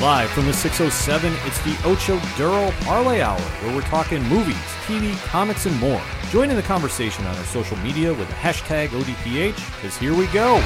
Live from the 607, it's the Ocho Duro Parlay Hour, where we're talking movies, TV, comics, and more. Join in the conversation on our social media with the hashtag ODPH, because here we go.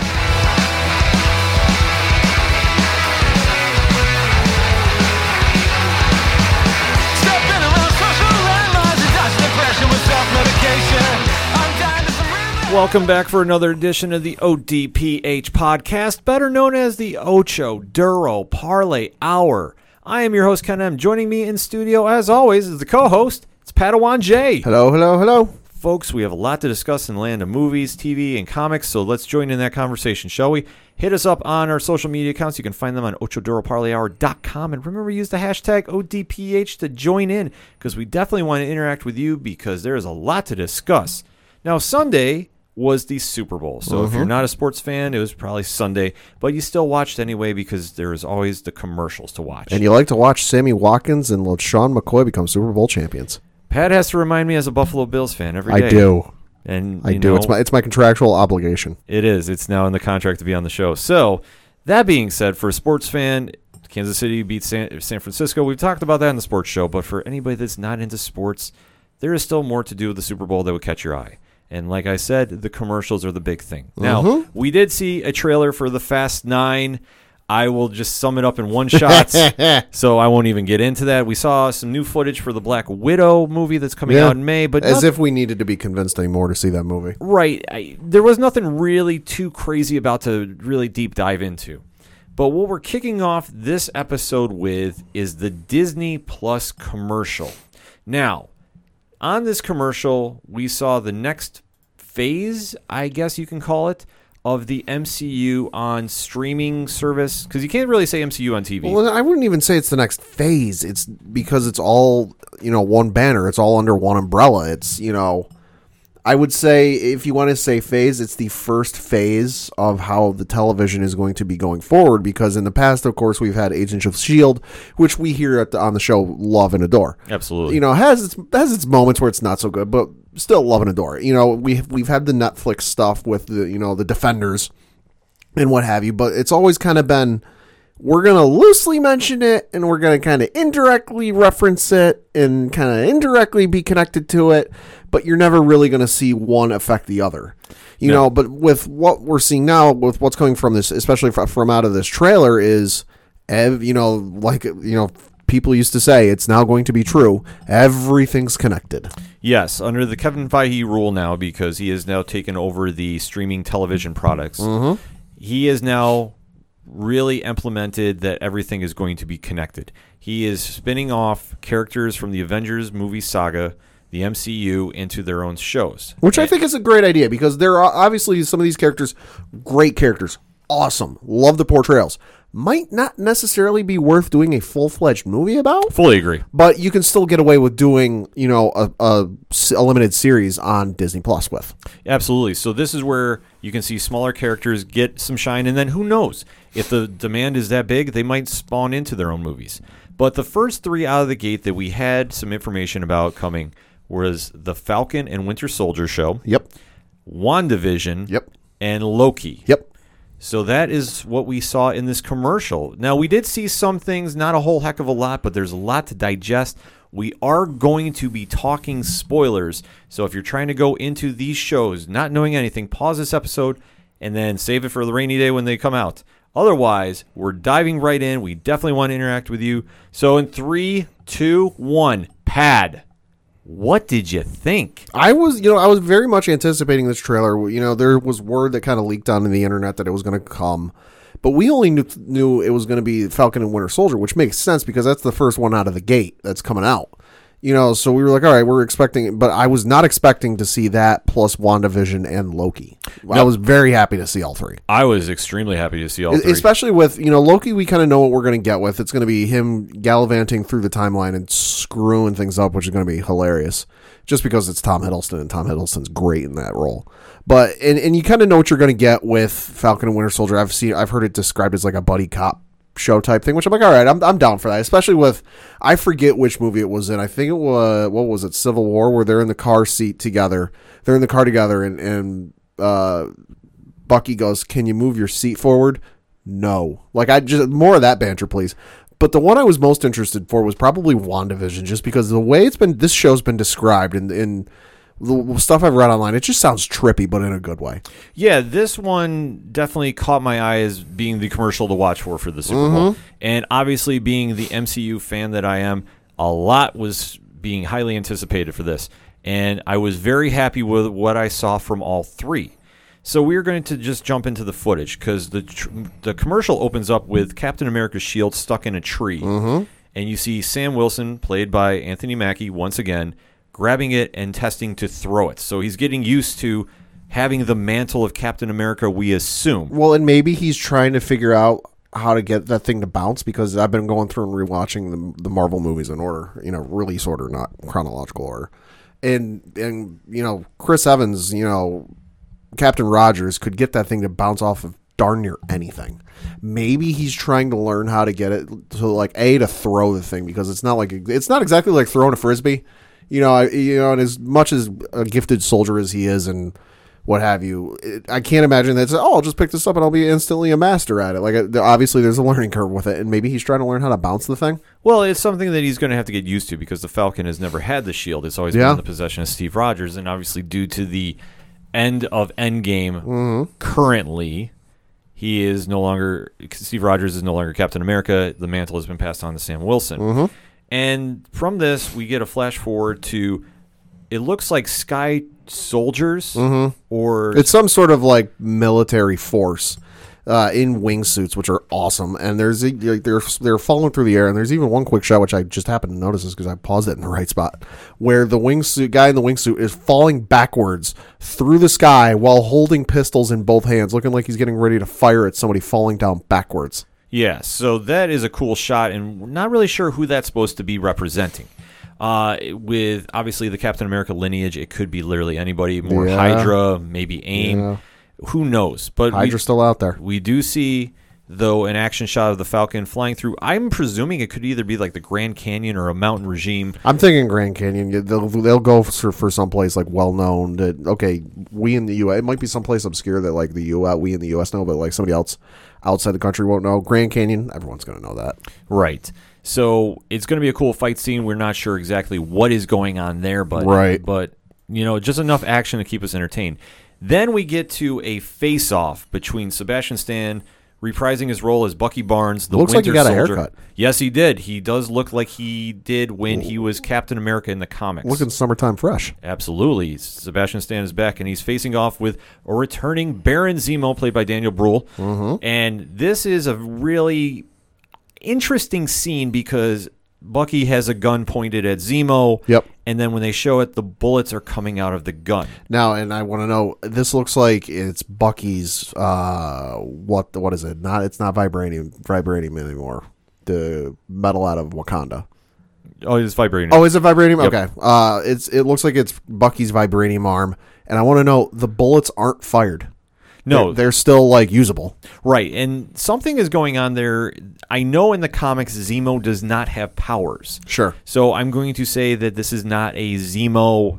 Welcome back for another edition of the ODPH podcast, better known as the Ocho Duro Parlay Hour. I am your host, Ken M. Joining me in studio, as always, is the co host. It's Padawan J. Hello, hello, hello. Folks, we have a lot to discuss in the land of movies, TV, and comics, so let's join in that conversation, shall we? Hit us up on our social media accounts. You can find them on ochoduroparlayhour.com. And remember, use the hashtag ODPH to join in, because we definitely want to interact with you because there is a lot to discuss. Now, Sunday was the Super Bowl, so if you're mm-hmm. not a sports fan, it was probably Sunday, but you still watched anyway because there is always the commercials to watch. And you like to watch Sammy Watkins and LeSean McCoy become Super Bowl champions? Pat has to remind me as a Buffalo Bills fan every day. I do. And I do. know, It's my it's my contractual obligation. It is. It's now in the contract to be on the show. So, that being said, for a sports fan, Kansas City beats San, San Francisco. We've talked about that in the sports show, but for anybody that's not into sports, there is still more to do with the Super Bowl that would catch your eye. And like I said, the commercials are the big thing. Now, mm-hmm. we did see a trailer for the Fast Nine. I will just sum it up in one shot, so I won't even get into that. We saw some new footage for the Black Widow movie that's coming Yeah. out in May, but As nothing- if we needed to be convinced anymore to see that movie. Right. I, there was nothing really too crazy about to really deep dive into. But what we're kicking off this episode with is the Disney Plus commercial. Now, on this commercial, we saw the next phase, I guess you can call it, of the MCU on streaming service. Because you can't really say MCU on TV. Well, I wouldn't even say it's the next phase. It's because it's all you know one banner. It's all under one umbrella. It's you know. I would say, if you want to say phase, it's the first phase of how the television is going to be going forward. Because in the past, of course, we've had Agents of Shield, which we here at the, on the show love and adore. Absolutely. you know has its has its moments where it's not so good, but still love and adore. You know, we we've had the Netflix stuff with the you know the Defenders and what have you, but it's always kind of been we're gonna loosely mention it and we're gonna kind of indirectly reference it and kind of indirectly be connected to it, but you're never really gonna see one affect the other. You No. know, but with what we're seeing now, with what's coming from this, especially from out of this trailer, is, ev- you know, like you know, people used to say, it's now going to be true. Everything's connected. Yes, under the Kevin Feige rule now, because he has now taken over the streaming television products, mm-hmm. he has now really implemented that everything is going to be connected. He is spinning off characters from the Avengers movie saga, the MCU, into their own shows. Which I think is a great idea because there are obviously some of these characters, great characters, awesome, love the portrayals. Might not necessarily be worth doing a full fledged movie about, Fully agree. but you can still get away with doing, you know, a limited series on Disney Plus with. Absolutely. So this is where you can see smaller characters get some shine, and then who knows if the demand is that big, they might spawn into their own movies. But the first three out of the gate that we had some information about coming was the Falcon and Winter Soldier show, Yep. WandaVision, Yep. and Loki. Yep. So that is what we saw in this commercial. Now, we did see some things, not a whole heck of a lot, but there's a lot to digest. We are going to be talking spoilers. So if you're trying to go into these shows not knowing anything, pause this episode and then save it for the rainy day when they come out. Otherwise, we're diving right in. We definitely want to interact with you. So in three, two, one, pad. What did you think? I was, you know, I was very much anticipating this trailer. You know, there was word that kind of leaked onto the internet that it was going to come, but we only knew, knew it was going to be Falcon and Winter Soldier, which makes sense because that's the first one out of the gate that's coming out. You know, so we were like, all right, we're expecting, but I was not expecting to see that plus WandaVision and Loki. I was very happy to see all three. I was extremely happy to see all three. Especially with, you know, Loki, we kind of know what we're going to get with. It's going to be him gallivanting through the timeline and screwing things up, which is going to be hilarious. Just because it's Tom Hiddleston, and Tom Hiddleston's great in that role. But and, and you kind of know what you're going to get with Falcon and Winter Soldier. I've seen, I've heard it described as like a buddy cop show type thing, which I'm like, all right, I'm, I'm down for that. Especially with, I forget which movie it was in. I think it was what was it, Civil War, where they're in the car seat together. They're in the car together, and and uh, Bucky goes, "Can you move your seat forward?" No. Like I just more of that banter, please. But the one I was most interested for was probably WandaVision, just because the way it's been, this show's been described in, in the stuff I've read online, it just sounds trippy, but in a good way. Yeah, this one definitely caught my eye as being the commercial to watch for for the Super Bowl. Mm-hmm. And obviously, being the MCU fan that I am, a lot was being highly anticipated for this. And I was very happy with what I saw from all three. So we're going to just jump into the footage because the tr- the commercial opens up with Captain America's shield stuck in a tree, mm-hmm. and you see Sam Wilson, played by Anthony Mackie, once again grabbing it and testing to throw it. So he's getting used to having the mantle of Captain America. We assume. Well, and maybe he's trying to figure out how to get that thing to bounce because I've been going through and rewatching the, the Marvel movies in order, you know, release order, not chronological order. And and you know, Chris Evans, you know, Captain Rogers could get that thing to bounce off of darn near anything. Maybe he's trying to learn how to get it to like a to throw the thing because it's not like it's not exactly like throwing a frisbee. You know, I, you know, and as much as a gifted soldier as he is, and what have you, it, I can't imagine that. Oh, I'll just pick this up and I'll be instantly a master at it. Like, uh, obviously, there's a learning curve with it, and maybe he's trying to learn how to bounce the thing. Well, it's something that he's going to have to get used to because the Falcon has never had the shield. It's always been in the possession of Steve Rogers, and obviously due to the end of Endgame, Mm-hmm. currently he is no longer Steve Rogers is no longer Captain America. The mantle has been passed on to Sam Wilson, Mm-hmm. And from this we get a flash forward to it looks like Sky Soldiers or Mm-hmm. It's some sort of like military force uh, in wingsuits, which are awesome. And there's like, they're they're falling through the air. And there's even one quick shot which I just happened to notice this because I paused it in the right spot, where the wingsuit guy in the wingsuit is falling backwards through the sky while holding pistols in both hands, looking like he's getting ready to fire at somebody falling down backwards. Yeah, so that is a cool shot, and we're not really sure who that's supposed to be representing. Uh, with obviously the Captain America lineage, it could be literally anybody. More Yeah. Hydra, maybe AIM. Yeah. Who knows? But we- Hydra's still out there. we do see though an action shot of the Falcon flying through. I'm presuming it could either be like the Grand Canyon or a mountain regime. I'm thinking Grand Canyon. They'll they'll go for for someplace like well known that okay, we in the U.S. It might be someplace obscure that like the U.S. we in the U.S. know, but like somebody else outside the country won't know. Grand Canyon, everyone's gonna know that. Right. So it's going to be a cool fight scene. We're not sure exactly what is going on there, but Right. But you know, just enough action to keep us entertained. Then we get to a face-off between Sebastian Stan reprising his role as Bucky Barnes, the Looks like he got a Soldier. haircut. Yes, he did. He does look like he did when he was Captain America in the comics. Looking summertime fresh. Absolutely. Sebastian Stan is back, and he's facing off with a returning Baron Zemo, played by Daniel Bruhl. Mm-hmm. And this is a really interesting scene because Bucky has a gun pointed at Zemo. Yep. And then when they show it, the bullets are coming out of the gun. Now, and I want to know. This looks like it's Bucky's. Uh, what what is it? Not it's not vibranium vibranium anymore. The metal out of Wakanda. Oh, it's vibrating. Oh, is it vibranium? Yep. Okay. Uh, it's it looks like it's Bucky's vibranium arm, and I want to know the bullets aren't fired. No, they're, they're still like usable. right. And something is going on there. I know in the comics, Zemo does not have powers. Sure. So I'm going to say that this is not a Zemo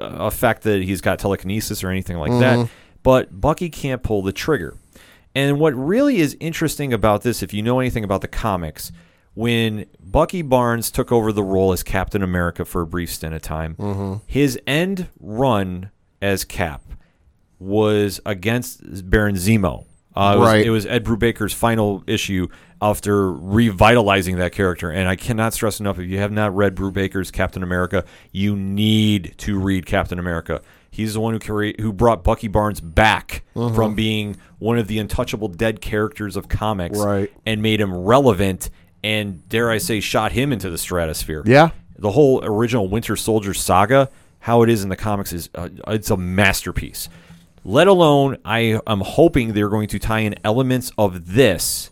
uh, effect that he's got telekinesis or anything like that. But Bucky can't pull the trigger. And what really is interesting about this, if you know anything about the comics, when Bucky Barnes took over the role as Captain America for a brief stint of time, his end run as Cap was against Baron Zemo. Uh, it, was, Right. it was Ed Brubaker's final issue after revitalizing that character. And I cannot stress enough if you have not read Brubaker's Captain America, you need to read Captain America. He's the one who carry, who brought Bucky Barnes back Uh-huh. from being one of the untouchable dead characters of comics Right. and made him relevant and dare I say shot him into the stratosphere Yeah. the whole original Winter Soldier saga, how it is in the comics is uh, it's a masterpiece. Let alone, I am hoping they're going to tie in elements of this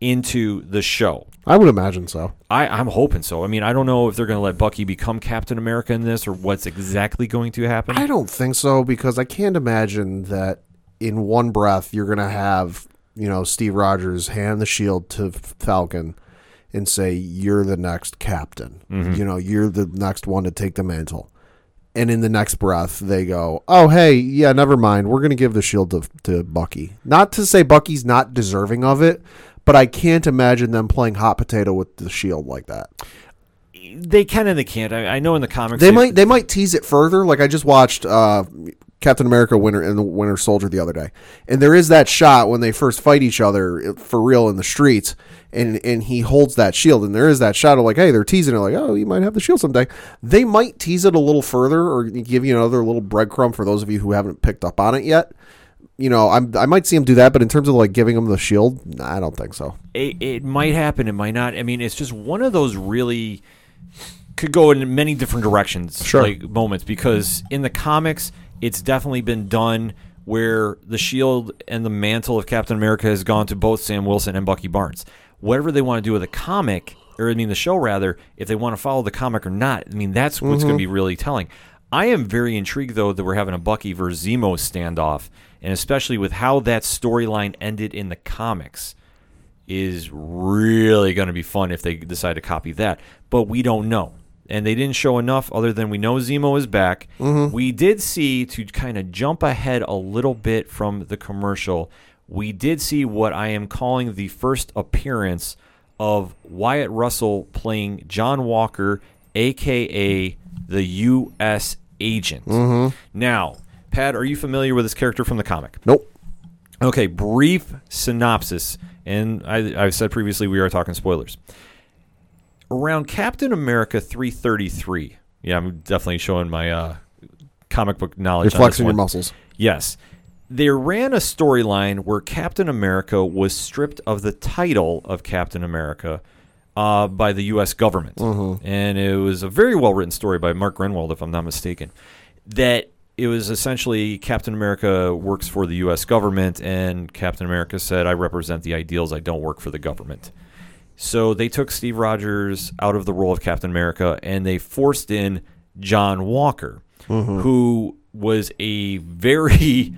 into the show. I would imagine so. I, I'm hoping so. I mean, I don't know if they're going to let Bucky become Captain America in this or what's exactly going to happen. I don't think so because I can't imagine that in one breath you're going to have, you know, Steve Rogers hand the shield to Falcon and say, You're the next captain. Mm-hmm. You know, you're the next one to take the mantle. And in the next breath, they go, Oh, hey, yeah, never mind. We're going to give the shield to, to Bucky. Not to say Bucky's not deserving of it, but I can't imagine them playing hot potato with the shield like that. They can and they can't. I, I know in the comics They might they might tease it further. Like I just watched uh, Captain America Winter and the Winter Soldier the other day, and there is that shot when they first fight each other for real in the streets, and and he holds that shield, and there is that shadow like, hey, they're teasing it, like, oh, you might have the shield someday. They might tease it a little further, or give you another little breadcrumb for those of you who haven't picked up on it yet. You know, I'm, I might see him do that, but in terms of like giving him the shield, nah, I don't think so. it, it might happen. It might not. I mean, it's just one of those really could go in many different directions. Sure. Like moments because in the comics, it's definitely been done where the shield and the mantle of Captain America has gone to both Sam Wilson and Bucky Barnes. Whatever they want to do with the comic, or I mean the show rather, if they want to follow the comic or not, I mean that's what's going to mm-hmm. be really telling. I am very intrigued though that we're having a Bucky versus Zemo standoff, and especially with how that storyline ended in the comics is really going to be fun if they decide to copy that. But we don't know. And they didn't show enough other than we know Zemo is back. Mm-hmm. We did see, to kind of jump ahead a little bit from the commercial, we did see what I am calling the first appearance of Wyatt Russell playing John Walker, aka the U.S. agent. Now, Pat, are you familiar with this character from the comic? Nope. Okay, brief synopsis. And I, I've said previously we are talking spoilers. Around Captain America 333. Yeah, I'm definitely showing my uh, comic book knowledge. You're on this flexing your muscles. Yes. They ran a storyline where Captain America was stripped of the title of Captain America uh, by the U.S. government. And it was a very well written story by Mark Gruenwald, if I'm not mistaken. That it was essentially Captain America works for the U.S. government, and Captain America said, I represent the ideals, I don't work for the government. So they took Steve Rogers out of the role of Captain America and they forced in John Walker, who was a very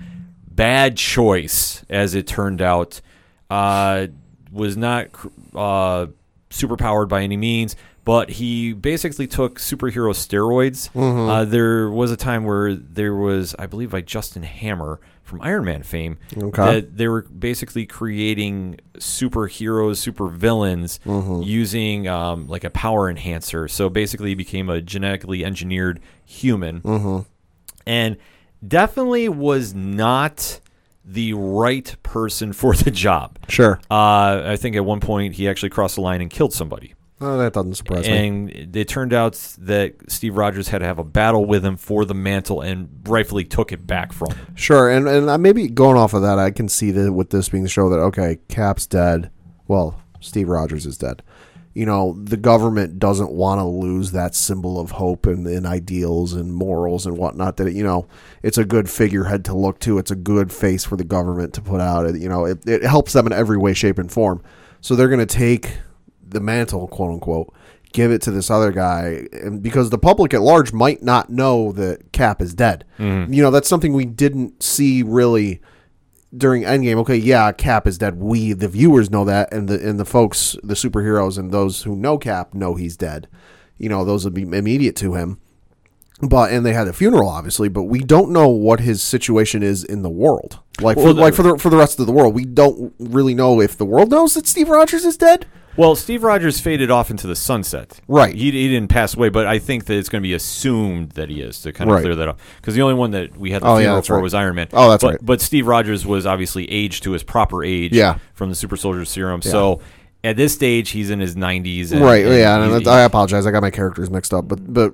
bad choice, as it turned out. Uh, was not uh, super powered by any means, but he basically took superhero steroids. Uh, there was a time where there was, I believe, by Justin Hammer from Iron Man fame, Okay. that they were basically creating superheroes, super villains using um, like a power enhancer. So basically, he became a genetically engineered human, and definitely was not the right person for the job. Sure. Uh, I think at one point he actually crossed the line and killed somebody. Oh, that doesn't surprise me. And it turned out that Steve Rogers had to have a battle with him for the mantle and rightfully took it back from him. Sure, and and maybe going off of that, I can see that with this being the show that okay, Cap's dead. Well, Steve Rogers is dead. You know, the government doesn't want to lose that symbol of hope and, and ideals and morals and whatnot. That it, you know, it's a good figurehead to look to. It's a good face for the government to put out. It, you know, it, it helps them in every way, shape, and form. So they're going to take the mantle, quote unquote, give it to this other guy, and because the public at large might not know that Cap is dead. Mm-hmm. You know, that's something we didn't see really during Endgame. Okay, yeah, Cap is dead. We, the viewers, know that, and the and the folks, the superheroes, and those who know Cap know he's dead. You know, those would be immediate to him. But and they had a funeral, obviously, but we don't know what his situation is in the world. Like, Well, for, the- like for the for the rest of the world, we don't really know if the world knows that Steve Rogers is dead. Well, Steve Rogers faded off into the sunset. Right. He, he didn't pass away, but I think that it's going to be assumed that he is to kind of Right. clear that up. Because the only one that we had the Oh, yeah, funeral that's for right. was Iron Man. Oh, that's but, right. But Steve Rogers was obviously aged to his proper age Yeah. from the super soldier serum. So at this stage, he's in his 90s. And, right yeah and and he's- i apologize i got my characters mixed up but but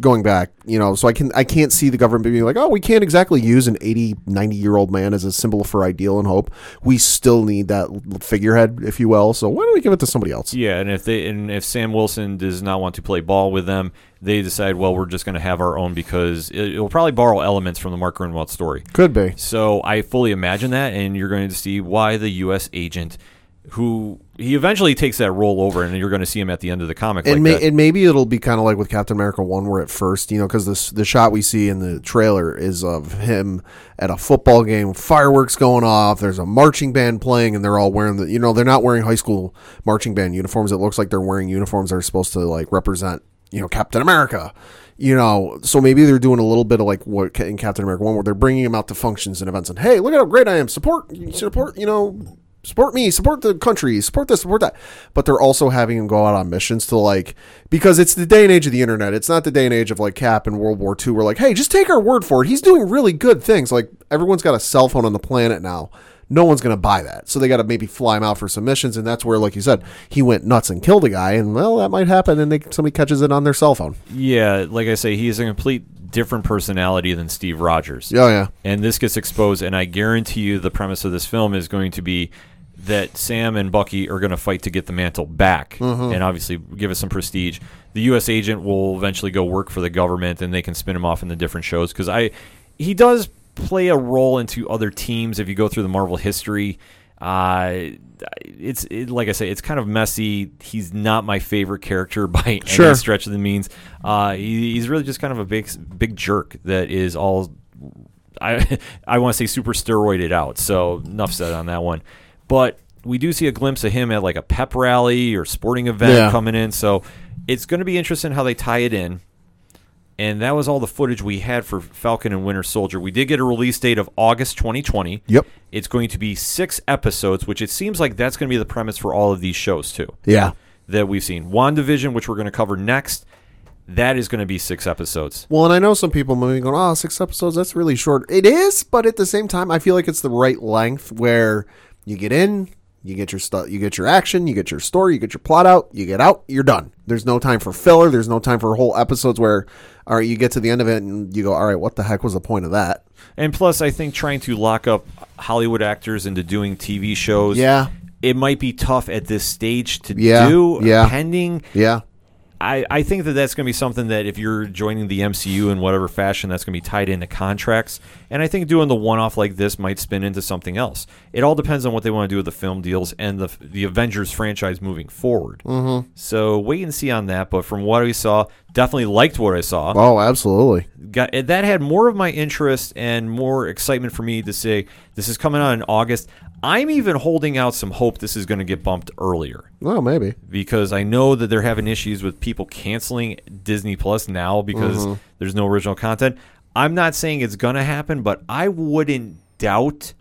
going back you know so i can i can't see the government being like oh we can't exactly use an 80 90 year old man as a symbol for ideal and hope we still need that figurehead if you will so why don't we give it to somebody else Yeah, and if they and if Sam Wilson does not want to play ball with them, they decide, well, we're just going to have our own because it, it will probably borrow elements from the Mark Gruenwald story. could be So I fully imagine that, and you're going to see why the U.S. agent, who he eventually takes that role over, and you're going to see him at the end of the comic. and, like may, and maybe it'll be kind of like with Captain America one, where at first, you know, because this the shot we see in the trailer is of him at a football game, fireworks going off. There's a marching band playing, and they're all wearing the, you know, they're not wearing high school marching band uniforms. It looks like they're wearing uniforms that are supposed to like represent, you know, Captain America. You know, so maybe they're doing a little bit of like what in Captain America one, where they're bringing him out to functions and events, and hey, look at how great I am! Support, support, you know, support me, support the country, support this, support that. But they're also having him go out on missions to like because it's the day and age of the internet. It's not the day and age of like Cap in World War II. We're like, hey, just take our word for it. He's doing really good things. Like everyone's got a cell phone on the planet now. No one's going to buy that. So they got to maybe fly him out for some missions. And that's where, like you said, he went nuts and killed a guy. And well, that might happen. And they, somebody catches it on their cell phone. Yeah, like I say, he's a complete different personality than Steve Rogers. Yeah, yeah. and this gets exposed and i guarantee you the premise of this film is going to be that sam and bucky are going to fight to get the mantle back Mm-hmm. and obviously give us some prestige the us agent will eventually go work for the government and they can spin him off in the different shows because i he does play a role into other teams if you go through the marvel history uh, it's it, like I say, it's kind of messy. He's not my favorite character by Sure. any stretch of the means. Uh, he, he's really just kind of a big big jerk that is all I I want to say super steroided out. So enough said on that one. But we do see a glimpse of him at like a pep rally or sporting event Yeah. coming in. So it's going to be interesting how they tie it in. And that was all the footage we had for Falcon and Winter Soldier. We did get a release date of August 2020. Yep. It's going to be six episodes, which it seems like that's going to be the premise for all of these shows too Yeah. that we've seen. WandaVision, which we're going to cover next, that is going to be six episodes. Well, and I know some people maybe going, oh, six episodes, that's really short. It is, but at the same time, I feel like it's the right length where you get in, you get your stuff, you get your action, you get your story, you get your plot out, you get out, you're done. There's no time for filler. There's no time for whole episodes where, all right, you get to the end of it and you go, all right, what the heck was the point of that? And plus, I think trying to lock up Hollywood actors into doing TV shows, Yeah. it might be tough at this stage to Yeah, do. yeah. Pending, Yeah. I, I think that that's going to be something that if you're joining the MCU in whatever fashion, that's going to be tied into contracts. And I think doing the one-off like this might spin into something else. It all depends on what they want to do with the film deals and the the Avengers franchise moving forward. Mm-hmm. So wait and see on that. But from what we saw, definitely liked what I saw. Oh, absolutely. Got that had more of my interest and more excitement for me to say this is coming out in August. I'm even holding out some hope this is going to get bumped earlier Well, maybe. because I know that they're having issues with people canceling Disney Plus now because Mm-hmm. there's no original content. I'm not saying it's going to happen, but I wouldn't doubt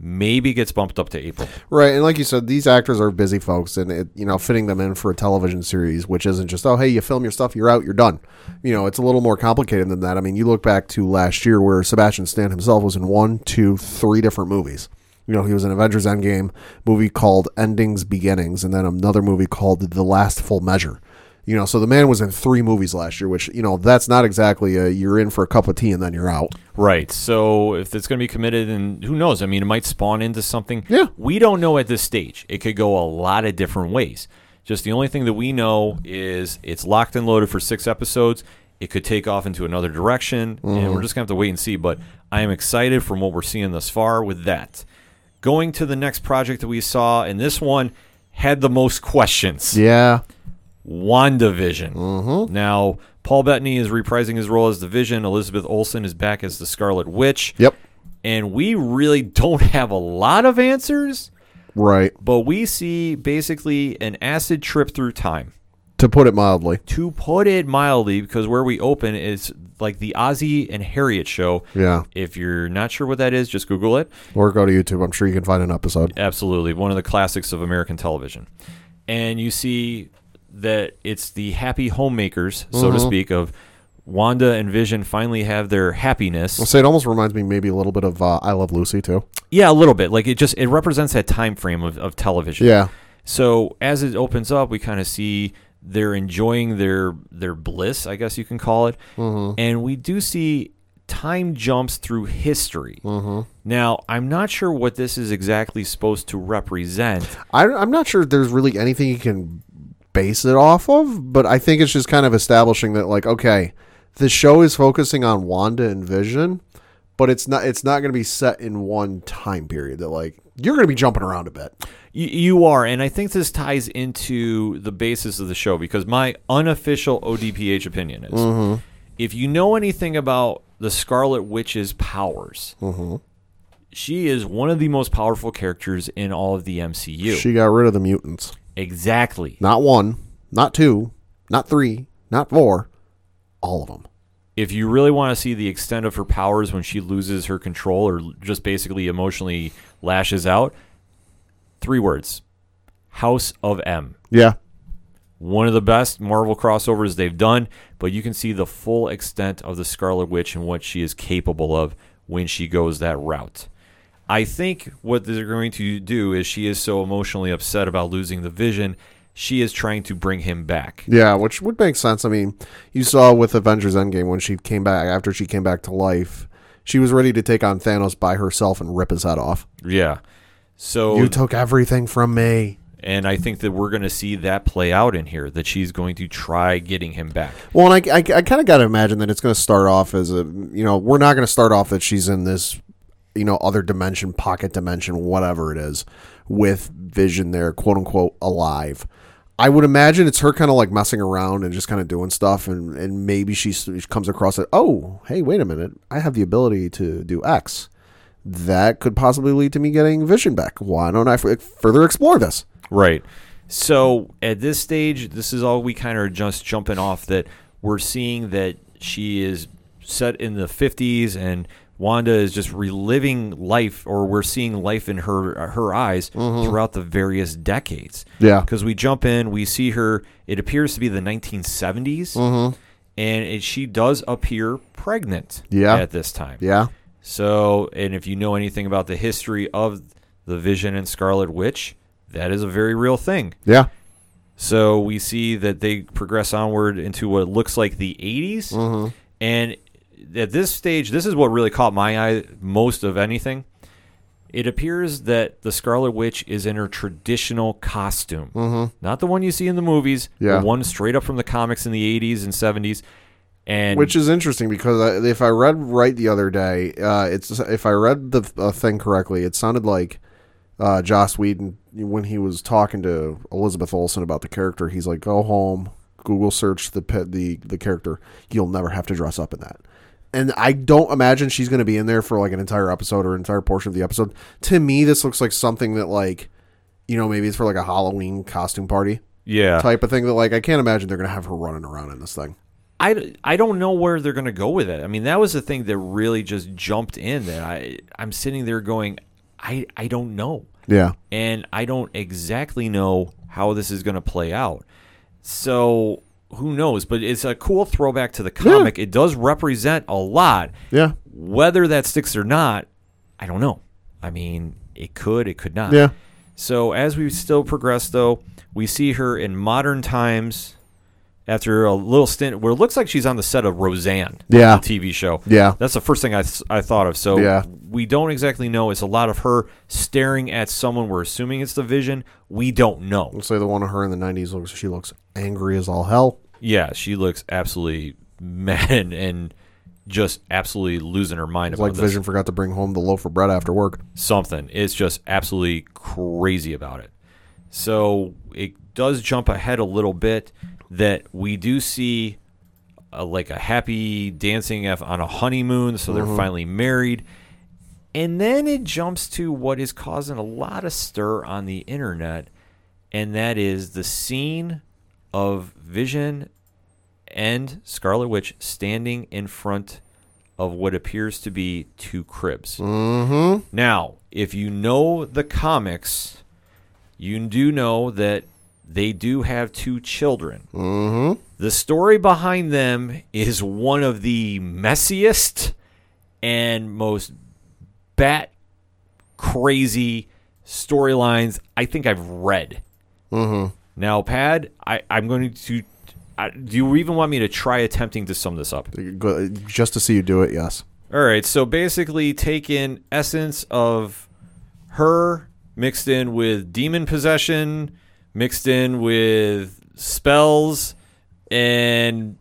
maybe gets bumped up to April. Right, and like you said, these actors are busy folks, and it, you know, fitting them in for a television series, which isn't just oh, hey, you film your stuff, you're out, you're done. You know, it's a little more complicated than that. I mean, you look back to last year where Sebastian Stan himself was in one, two, three different movies. You know, he was in Avengers Endgame movie called Endings Beginnings, and then another movie called The Last Full Measure. You know, so the man was in three movies last year, which you know that's not exactly a you're in for a cup of tea and then you're out. Right. So if it's going to be committed, and who knows? I mean, it might spawn into something. Yeah. We don't know at this stage. It could go a lot of different ways. Just the only thing that we know is it's locked and loaded for six episodes. It could take off into another direction, and we're mm-hmm. just going to have to wait and see. But I am excited from what we're seeing thus far with that. Going to the next project that we saw, and this one had the most questions. Yeah, WandaVision. Mm-hmm. Now, Paul Bettany is reprising his role as the Vision. Elizabeth Olsen is back as the Scarlet Witch. yep, And we really don't have a lot of answers, right. but we see basically an acid trip through time. To put it mildly, To put it mildly, because where we open is like the Ozzy and Harriet show. yeah. If you're not sure what that is, just Google it. Or go to YouTube. I'm sure you can find an episode. Absolutely. One of the classics of American television. And you see that it's the happy homemakers, so to speak, of Wanda and Vision finally have their happiness. I'll say it almost reminds me maybe a little bit of uh, I Love Lucy too. Yeah, a little bit. Like it just it represents that time frame of, of television. Yeah, So as it opens up, we kind of see they're enjoying their their bliss, I guess you can call it, mm-hmm. and we do see time jumps through history. Mm-hmm. Now, I'm not sure what this is exactly supposed to represent. I, I'm not sure there's really anything you can base it off of, but I think it's just kind of establishing that like okay, the show is focusing on Wanda and Vision, but it's not it's not going to be set in one time period. That like you're going to be jumping around a bit. You, you are, and I think this ties into the basis of the show because my unofficial ODPH opinion is mm-hmm. if you know anything about the Scarlet Witch's powers, mm-hmm. she is one of the most powerful characters in all of the MCU. She got rid of the mutants. exactly. Not one, not two, not three, not four, all of them. If you really want to see the extent of her powers when she loses her control or just basically emotionally lashes out, Three words: House of M. Yeah. One of the best Marvel crossovers they've done, but you can see the full extent of the Scarlet Witch and what she is capable of when she goes that route. I think what they're going to do is she is so emotionally upset about losing the vision, she is trying to bring him back. Yeah, which would make sense. I mean, you saw with Avengers Endgame when she came back after she came back to life, she was ready to take on Thanos by herself and rip his head off. Yeah. So You took everything from me. and I think that we're going to see that play out in here that she's going to try getting him back. Well, and I, I, I kind of got to imagine that it's going to start off as a, you know, we're not going to start off that she's in this, you know, other dimension, pocket dimension, whatever it is, with Vision there, quote unquote, alive. I would imagine it's her kind of like messing around and just kind of doing stuff, and, and maybe she, she comes across it. Oh, hey, wait a minute, I have the ability to do X. That could possibly lead to me getting Vision back. Why don't I f- further explore this? Right. So at this stage, this is all we kind of are just jumping off that we're seeing that she is set in the 50s and Wanda is just reliving life, or we're seeing life in her uh, her eyes mm-hmm. throughout the various decades. Yeah. because we jump in, we see her. It appears to be the 1970s, mm-hmm. and it, she does appear pregnant. Yeah. at this time. Yeah, So, and if you know anything about the history of the Vision and Scarlet Witch, that is a very real thing. yeah, So we see that they progress onward into what looks like the 80s. Mm-hmm. And at this stage, this is what really caught my eye most of anything. It appears that the Scarlet Witch is in her traditional costume, not the one you see in the movies, Mm-hmm. Yeah. the one straight up from the comics in the 80s and 70s. And which is interesting because if I read right the other day, uh, it's if I read the uh, thing correctly, it sounded like uh, Joss Whedon when he was talking to Elizabeth Olsen about the character. He's like, "Go home, Google search the the the character. You'll never have to dress up in that." And I don't imagine she's going to be in there for like an entire episode or an entire portion of the episode. To me, this looks like something that like, you know, maybe it's for like a Halloween costume party yeah, type of thing. That like I can't imagine they're going to have her running around in this thing. I, I don't know where they're going to go with it. I mean, that was the thing that really just jumped in that I I'm sitting there going, I I don't know, Yeah. and I don't exactly know how this is going to play out. So who knows? But it's a cool throwback to the comic. It does represent a lot. Yeah. Whether that sticks or not, I don't know. I mean, it could, it could not. Yeah. So as we still progress, though, we see her in modern times after a little stint where it looks like she's on the set of Roseanne, Yeah. the TV show. Yeah. That's the first thing I, th- I thought of. So Yeah. we don't exactly know. It's a lot of her staring at someone. We're assuming it's the vision. We don't know. Let's say the one of her in the '90s looks. She looks angry as all hell. Yeah, she looks absolutely mad and, just absolutely losing her mind It's about like this. Vision forgot to bring home the loaf of bread after work. something. It's just absolutely crazy about it. So it does jump ahead a little bit that we do see a, like a happy dancing on a honeymoon. So they're mm-hmm. finally married. And then it jumps to what is causing a lot of stir on the internet, and that is the scene of Vision and Scarlet Witch standing in front of what appears to be two cribs. Mm-hmm. Now, if you know the comics, you do know that they do have two children. Mm-hmm. The story behind them is one of the messiest and most bat crazy storylines I think I've read. Mm-hmm. Now, Pad, I, I'm going to. I, do you even want me to try attempting to sum this up? Just to see you do it, yes. All right, so basically, take in essence of her mixed in with demon possession, mixed in with spells, and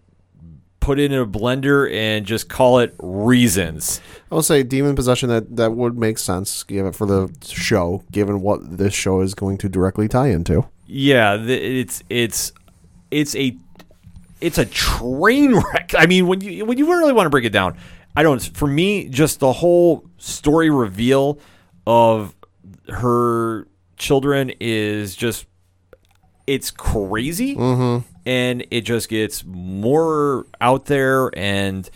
put it in a blender and just call it reasons. I will say demon possession. That that would make sense given for the show, given what this show is going to directly tie into. Yeah, the, it's it's it's a it's a train wreck. I mean, when you when you really want to break it down, I don't. For me, just the whole story reveal of her children is just it's crazy, mm-hmm. and it just gets more out there and.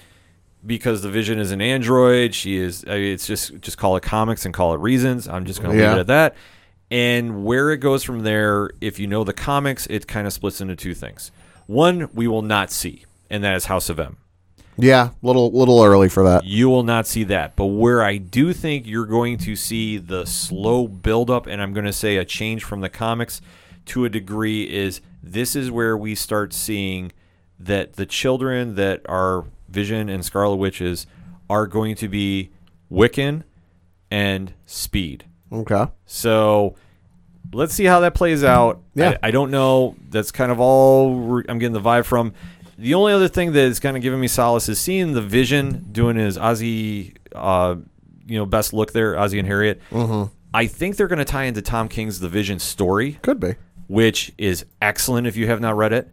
Because the Vision is an android, she is. I mean, it's just just call it comics and call it reasons. I'm just going to Yeah. leave it at that. And where it goes from there, if you know the comics, it kind of splits into two things. One, we will not see, and that is House of M. Yeah, little little early for that. You will not see that. But where I do think you're going to see the slow buildup, and I'm going to say a change from the comics to a degree, is this is where we start seeing that the children that are Vision and Scarlet Witches are going to be Wiccan and Speed. Okay. So let's see how that plays out. Yeah. I, I don't know. That's kind of all I'm getting the vibe from. The only other thing that is kind of giving me solace is seeing the Vision doing his Ozzy, uh, you know, best look there, Ozzy and Harriet. Mm-hmm. I think they're going to tie into Tom King's The Vision story, Could be. which is excellent if you have not read it,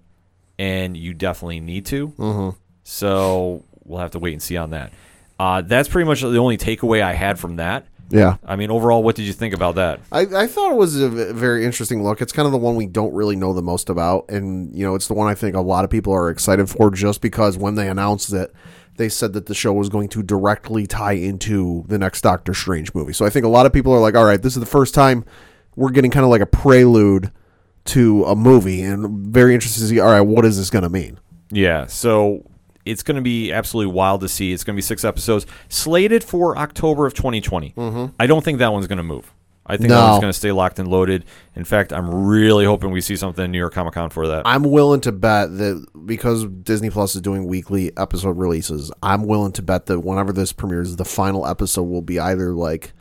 and you definitely need to. Mm-hmm. So we'll have to wait and see on that. Uh, that's pretty much the only takeaway I had from that. Yeah. I mean, overall, what did you think about that? I, I thought it was a very interesting look. It's kind of the one we don't really know the most about, and you know, it's the one I think a lot of people are excited for, just because when they announced it, they said that the show was going to directly tie into the next Doctor Strange movie. So I think a lot of people are like, "All right, this is the first time we're getting kind of like a prelude to a movie," and very interested to see, all right, what is this going to mean? Yeah, so it's going to be absolutely wild to see. It's going to be six episodes slated for October of 2020. Mm-hmm. I don't think that one's going to move. I think that one's going to stay locked and loaded. In fact, I'm really hoping we see something in New York Comic Con for that. I'm willing to bet that because Disney Plus is doing weekly episode releases, I'm willing to bet that whenever this premieres, the final episode will be either like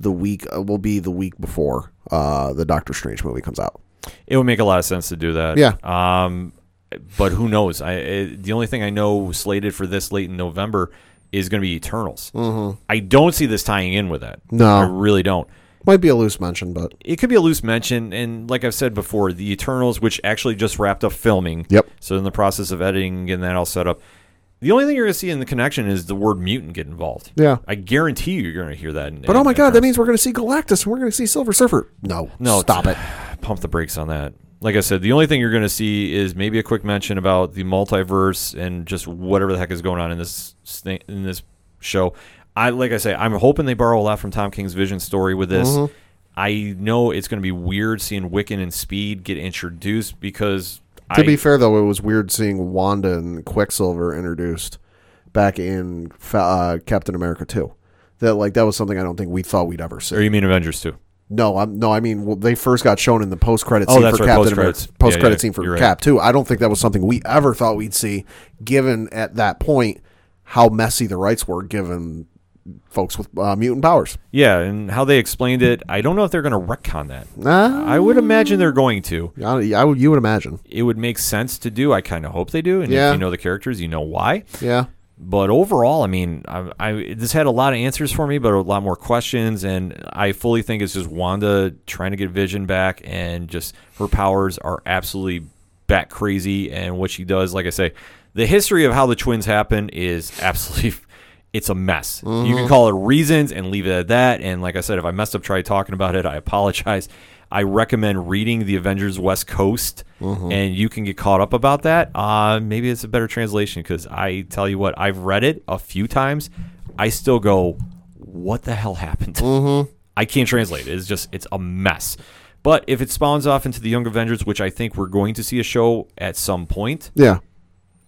the week uh, will be the week before uh, the Doctor Strange movie comes out. It would make a lot of sense to do that. Yeah. Um, but who knows? I it, the only thing I know slated for this late in November is going to be Eternals. Mm-hmm. I don't see this tying in with that. No. I really don't. Might be a loose mention, but it could be a loose mention, and like I've said before, the Eternals, which actually just wrapped up filming. Yep. So in the process of editing, getting that all set up, the only thing you're going to see in the connection is the word mutant get involved. Yeah. I guarantee you, you're going to hear that. In, but oh my god, that means we're going to see Galactus and we're going to see Silver Surfer. No, No, stop it. Pump the brakes on that. Like I said, the only thing you're going to see is maybe a quick mention about the multiverse and just whatever the heck is going on in this in this show. I like I say, I'm hoping they borrow a lot from Tom King's Vision story with this. Mm-hmm. I know it's going to be weird seeing Wiccan and Speed get introduced because To I, be fair, though, it was weird seeing Wanda and Quicksilver introduced back in uh, Captain America 2. That like that was something I don't think we thought we'd ever see. or you mean Avengers too? No, I'm no. I mean, well, they first got shown in the post credit Oh, scene for right, Captain America. Post credit Yeah, yeah, scene for right. Cap too. I don't think that was something we ever thought we'd see, given at that point how messy the rights were, given folks with uh, mutant powers. Yeah, and how they explained it, I don't know if they're going to retcon that. I would imagine they're going to. I, I would, you would imagine. It would make sense to do. I kind of hope they do. And Yeah. if you know the characters, you know why. Yeah, But overall, I mean, I, I this had a lot of answers for me, but a lot more questions. And I fully think it's just Wanda trying to get Vision back, and just her powers are absolutely bat crazy. And what she does, like I say, the history of how the twins happen is absolutely. It's a mess. You can mm-hmm. call it reasons and leave it at that. And like I said, if I messed up trying talking about it, I apologize. I recommend reading the Avengers West Coast, and you can get caught up about that. Uh, maybe it's a better translation because I tell you what, I've read it a few times. I still go, "What the hell happened?" Mm-hmm. I can't translate it. It's just it's a mess. But if it spawns off into the Young Avengers, which I think we're going to see a show at some point, yeah.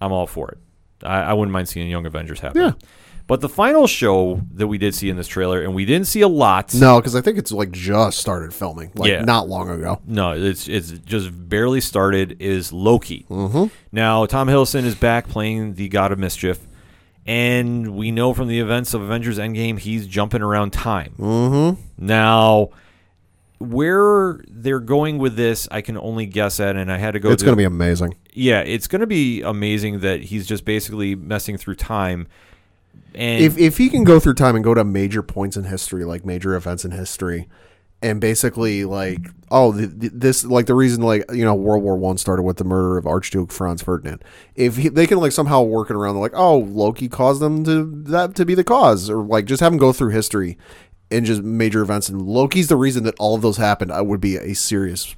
I'm all for it. I, I wouldn't mind seeing Young Avengers happen. Yeah. But the final show that we did see in this trailer, and we didn't see a lot. No, because I think it's like just started filming, like Yeah. not long ago. No, it's it's just barely started. Is Loki? Mm-hmm. Now Tom Hiddleston is back playing the God of Mischief, and we know from the events of Avengers Endgame he's jumping around time. Mm-hmm. Now, where they're going with this, I can only guess at, and I had to go. It's going to be amazing. yeah, it's going to be amazing that he's just basically messing through time. And if if he can go through time and go to major points in history, like major events in history, and basically like oh the, the, this like the reason like you know World War One started with the murder of Archduke Franz Ferdinand. If he, they can like somehow work it around, like oh Loki caused them to that to be the cause, or like just have him go through history and just major events, and Loki's the reason that all of those happened. I would be a serious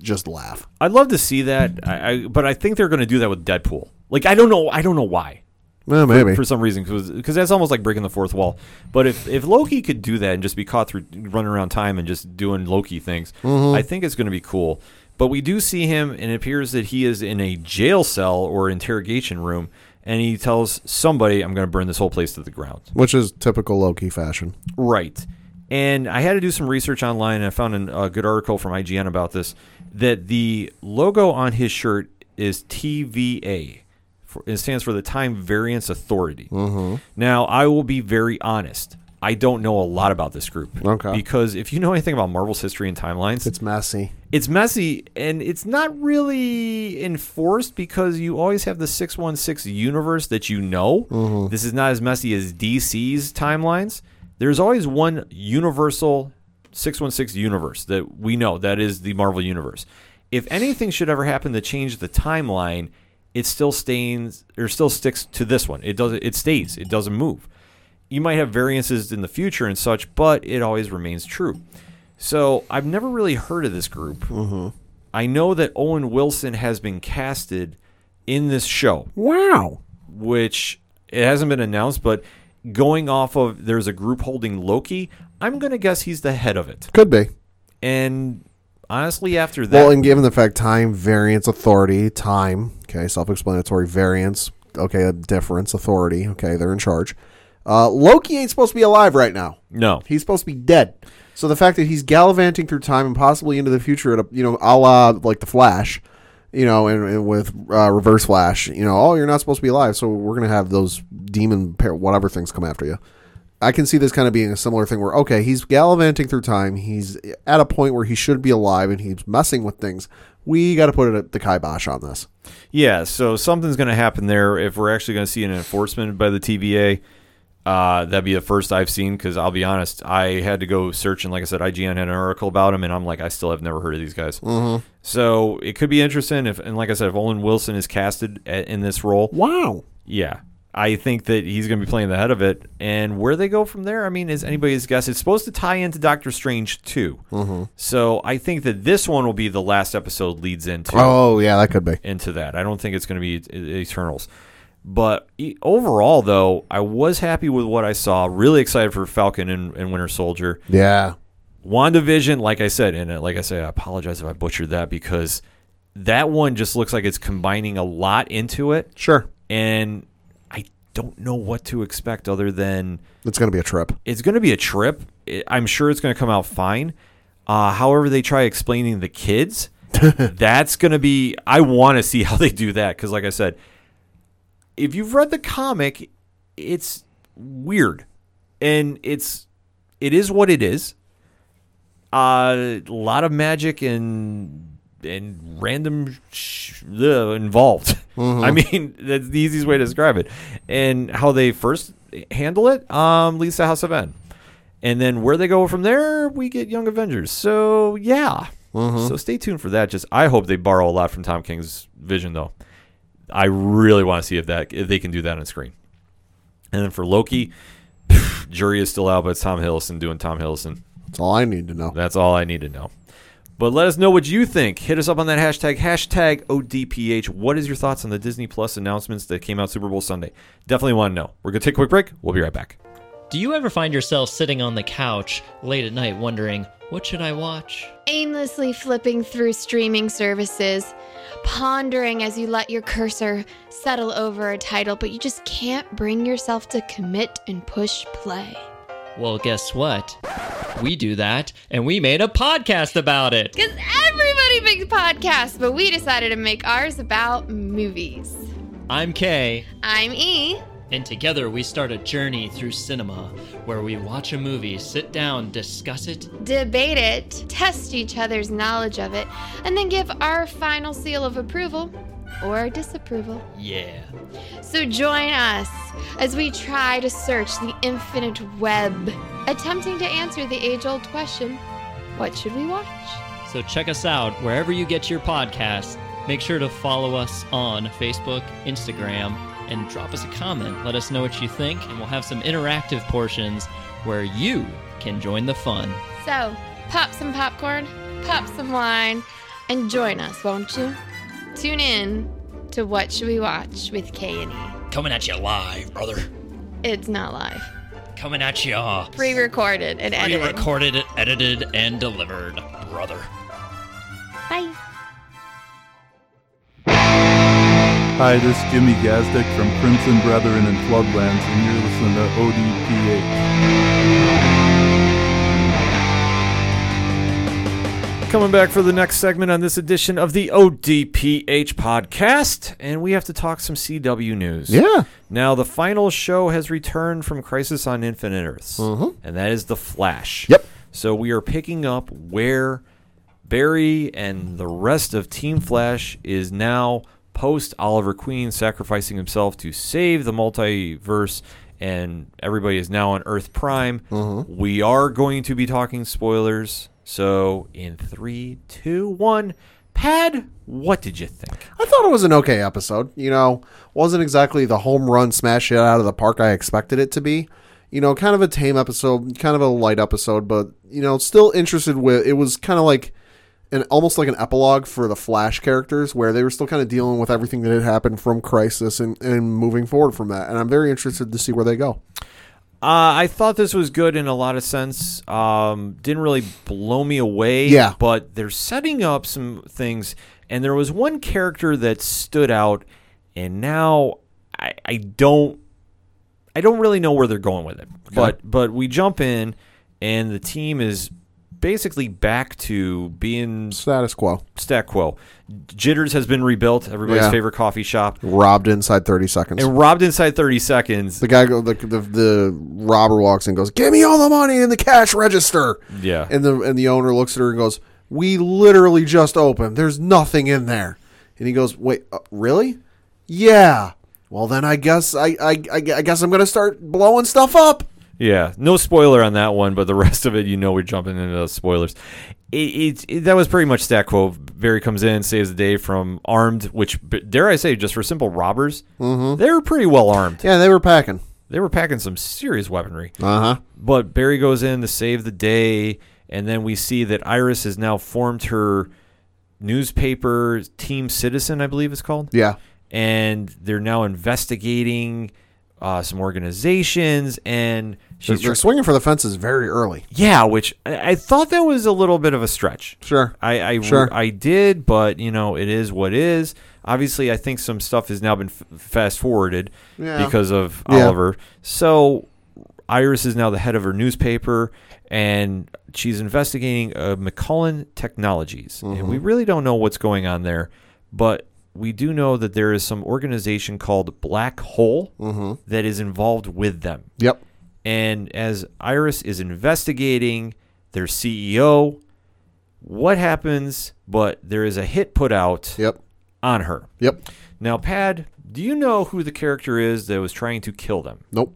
just laugh. I'd love to see that, I, I, but I think they're going to do that with Deadpool. Like I don't know, I don't know why. Well, maybe. for some reason because that's almost like breaking the fourth wall. But if if Loki could do that and just be caught through running around time and just doing Loki things, mm-hmm. I think it's going to be cool. But we do see him, and it appears that he is in a jail cell or interrogation room, and he tells somebody, "I'm going to burn this whole place to the ground." Which is typical Loki fashion. Right. And I had to do some research online, and I found an, a good article from IGN about this. That the logo on his shirt is TVA. For, it stands for the Time Variance Authority. Mm-hmm. Now, I will be very honest. I don't know a lot about this group. Okay. Because if you know anything about Marvel's history and timelines, It's messy. it's messy and it's not really enforced because you always have the 616 universe that you know. This is not as messy as DC's timelines. There's always one universal 616 universe that we know that is the Marvel universe. If anything should ever happen to change the timeline, it still stays or still sticks to this one. It doesn't it stays. It doesn't move. You might have variances in the future and such, but it always remains true. So I've never really heard of this group. Mm-hmm. I know that Owen Wilson has been casted in this show, Wow. which it hasn't been announced, but going off of there's a group holding Loki, I'm gonna guess he's the head of it. Could be. And honestly, after that, Well, and given the fact time, variance, authority, time, okay, self explanatory, variance, okay, a difference, authority, okay, they're in charge. Uh, Loki ain't supposed to be alive right now. no, He's supposed to be dead. So the fact that he's gallivanting through time and possibly into the future at a, you know, a la like the Flash, you know, and, and with uh, Reverse Flash, you know, oh, you're not supposed to be alive, so we're gonna have those demon pair, whatever things come after you. I can see this kind of being a similar thing where okay, he's gallivanting through time, he's at a point where he should be alive, and he's messing with things. We got to put it the kibosh on this. Yeah, so something's going to happen there. If we're actually going to see an enforcement by the TVA, uh, that'd be the first I've seen. Because I'll be honest, I had to go search, and like I said, IGN had an article about him, and I'm like, I still have never heard of these guys. Mm-hmm. So it could be interesting. If and like I said, if Owen Wilson is casted a- in this role, Wow. yeah, I think that he's going to be playing the head of it. And where they go from there, I mean, is anybody's guess. It's supposed to tie into Doctor Strange too. Mm-hmm. So I think that this one will be the last episode leads into Oh yeah, that could be. into that. I don't think it's going to be Eternals. But overall, though, I was happy with what I saw. Really excited for Falcon and, and Winter Soldier. Yeah. WandaVision, like I said, and uh, like I say, I apologize if I butchered that because that one just looks like it's combining a lot into it. Sure. And don't know what to expect other than It's gonna be a trip. it's going to be a trip. I'm sure it's going to come out fine. Uh, however, they try explaining the kids, that's going to be. I want to see how they do that because, like I said, if you've read the comic, it's weird, and it's it is what it is. Uh, a lot of magic and and random sh- involved. I mean, that's the easiest way to describe it. And how they first handle it um, leads to House of M. And then where they go from there, we get Young Avengers. So yeah. So stay tuned for that. Just I hope they borrow a lot from Tom King's vision, though. I really want to see if that if they can do that on screen. And then for Loki, jury is still out, but it's Tom Hiddleston doing Tom Hiddleston. That's all I need to know. That's all I need to know. But let us know what you think. Hit us up on that hashtag, hashtag ODPH. What is your thoughts on the Disney Plus announcements that came out Super Bowl Sunday? Definitely want to know. We're going to take a quick break. We'll be right back. Do you ever find yourself sitting on the couch late at night wondering, what should I watch? aimlessly flipping through streaming services, pondering as you let your cursor settle over a title, but you just can't bring yourself to commit and push play. Well, guess what? We do that, and we made a podcast about it. Because everybody makes podcasts, but we decided to make ours about movies. I'm Kay, I'm E. and together we start a journey through cinema where we watch a movie, sit down, discuss it, Debate it, test each other's knowledge of it, and then give our final seal of approval or disapproval. yeah. So join us as we try to search the infinite web, attempting to answer the age old question what should we watch? So check us out wherever you get your podcasts. Make sure to follow us on Facebook, Instagram, and drop us a comment. Let us know what you think, and we'll have some interactive portions where you can join the fun. So, pop some popcorn, pop some wine, and join us, won't you? Tune in to What Should We Watch with K and E. coming at you live, brother. It's not live. Coming at you. Pre-recorded and edited. Pre-recorded, edited, and delivered, brother. Bye. Hi, this is Jimmy Gazdick from Crimson Brethren and Floodlands, and you're listening to ODPH. Coming back for the next segment on this edition of the ODPH podcast, and we have to talk some CW news. Yeah. Now, the final show has returned from Crisis on Infinite Earths, mm-hmm. and that is The Flash. Yep. So we are picking up where Barry and the rest of Team Flash is now post Oliver Queen sacrificing himself to save the multiverse, and everybody is now on Earth Prime. Mm-hmm. We are going to be talking spoilers. So, in three, two, one, Pad, what did you think? I thought it was an okay episode. You know, wasn't exactly the home run smash it out of the park I expected it to be. You know, kind of a tame episode, kind of a light episode, but you know, still interested with. It was kind of like an almost like an epilogue for the Flash characters, where they were still kind of dealing with everything that had happened from Crisis and and moving forward from that. And I'm very interested to see where they go. Uh, I thought this was good in a lot of sense. Um, didn't really blow me away. Yeah. But they're setting up some things, and there was one character that stood out, and now I, I don't, I don't really know where they're going with it. But but we jump in, and the team is basically back to being Status quo. stat quo. Jitters has been rebuilt. Everybody's Yeah. favorite coffee shop. Robbed inside 30 seconds. And robbed inside 30 seconds. the guy, go, the, the the robber walks in, and goes, "Give me all the money in the cash register." Yeah. And the and the owner looks at her and goes, "We literally just opened. There's nothing in there." And he goes, "Wait, uh, really? Yeah. Well, then I guess I I, I, I guess I'm gonna start blowing stuff up." Yeah, no spoiler on that one, but the rest of it, you know, we're jumping into the spoilers. It, it, it- that was pretty much stat quo. Barry comes in, saves the day from armed, which dare I say, just for simple robbers, mm-hmm. they were pretty well armed. Yeah, they were packing. They were packing some serious weaponry. Uh huh. But Barry goes in to save the day, and then we see that Iris has now formed her newspaper, Team Citizen, I believe it's called Yeah. and they're now investigating uh, some organizations and she's they're tr- swinging for the fences very early. yeah which I, I thought that was a little bit of a stretch Sure. I I, Sure. I did but you know it is what is obviously I think some stuff has now been f- fast forwarded Yeah. because of Yeah. Oliver so Iris is now the head of her newspaper and she's investigating uh, McCulloch Technologies. And Mm-hmm. we really don't know what's going on there, but we do know that there is some organization called Black Hole Mm-hmm. that is involved with them. Yep. And as Iris is investigating their CEO, what happens? But there is a hit put out Yep. on her. Yep. Now, Pad, do you know who the character is that was trying to kill them? Nope.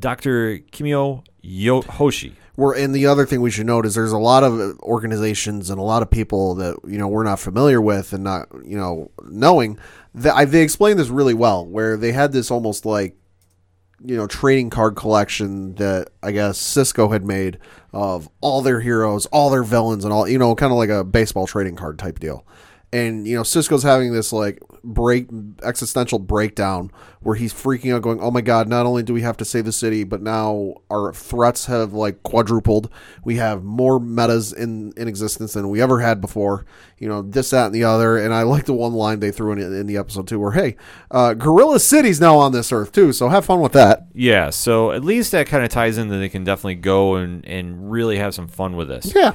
Dr. Kimiyo Yo- Hoshi. We're and the other thing we should note is there's a lot of organizations and a lot of people that you know we're not familiar with and not you know knowing that I, they explained this really well where they had this almost like you know trading card collection that I guess Cisco had made of all their heroes, all their villains, and all you know, kind of like a baseball trading card type deal. And you know, Cisco's having this like break existential breakdown where he's freaking out, going, "Oh my god! Not only do we have to save the city, but now our threats have like quadrupled. We have more metas in in existence than we ever had before. You know, this, that, and the other." And I like the one line they threw in in the episode too, where, "Hey, uh, Gorilla City's now on this Earth too, so have fun with that." Yeah, so at least that kind of ties in that they can definitely go and, and really have some fun with this. Yeah.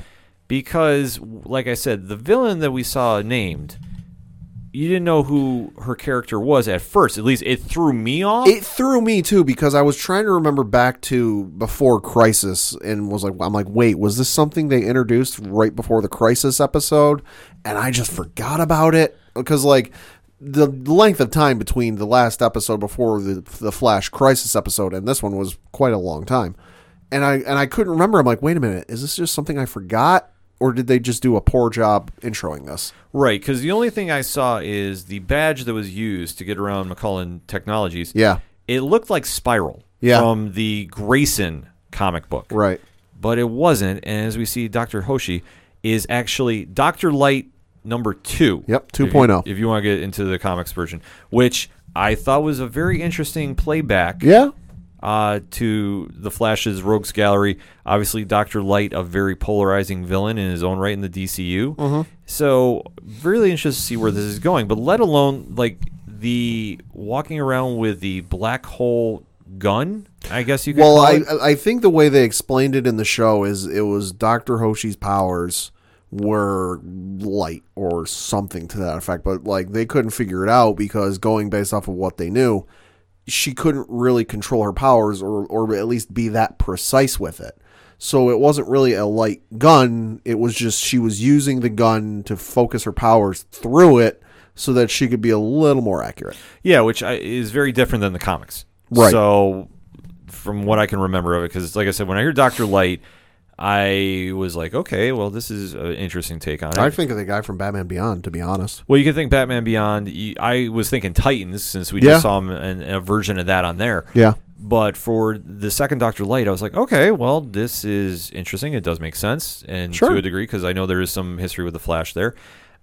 Because, like I said, the villain that we saw named, you didn't know who her character was at first. At least it threw me off. It threw me too because I was trying to remember back to before Crisis and was like, I'm like, wait, was this something they introduced right before the Crisis episode? And I just forgot about it because like the length of time between the last episode before the the Flash Crisis episode and this one was quite a long time, and I and I couldn't remember. I'm like, wait a minute, is this just something I forgot? Or did they just do a poor job introing this? right, because the only thing I saw is the badge that was used to get around McCulloch Technologies. Yeah, It looked like Spyral Yeah. from the Grayson comic book. right. but it wasn't. And as we see, Dr. Hoshi is actually Dr. Light number two. Yep, If you- 2.0. If you, want to get into the comics version, which I thought was a very interesting playback Yeah. Uh, to the Flash's Rogues Gallery. Obviously, Doctor Light, a very polarizing villain in his own right in the DCU. Mm-hmm. So, really interested to see where this is going. But let alone like the walking around with the black hole gun. I guess you could. Well, I. I think the way they explained it in the show is it was Doctor Hoshi's powers were light or something to that effect, but like they couldn't figure it out because going based off of what they knew, she couldn't really control her powers or or at least be that precise with it. So it wasn't really a light gun. It was just she was using the gun to focus her powers through it so that she could be a little more accurate. Yeah, which I, is very different than the comics. Right. So, from what I can remember of it, because like I said, when I hear Doctor Light, I was like, okay, well, this is an interesting take on it. I think of the guy from Batman Beyond, to be honest. well, you can think Batman Beyond. I was thinking Titans since we Yeah. just saw him in a version of that on there. Yeah. But for the second Doctor Light, I was like, okay, well, this is interesting. It does make sense, and Sure. to a degree, because I know there is some history with the Flash there.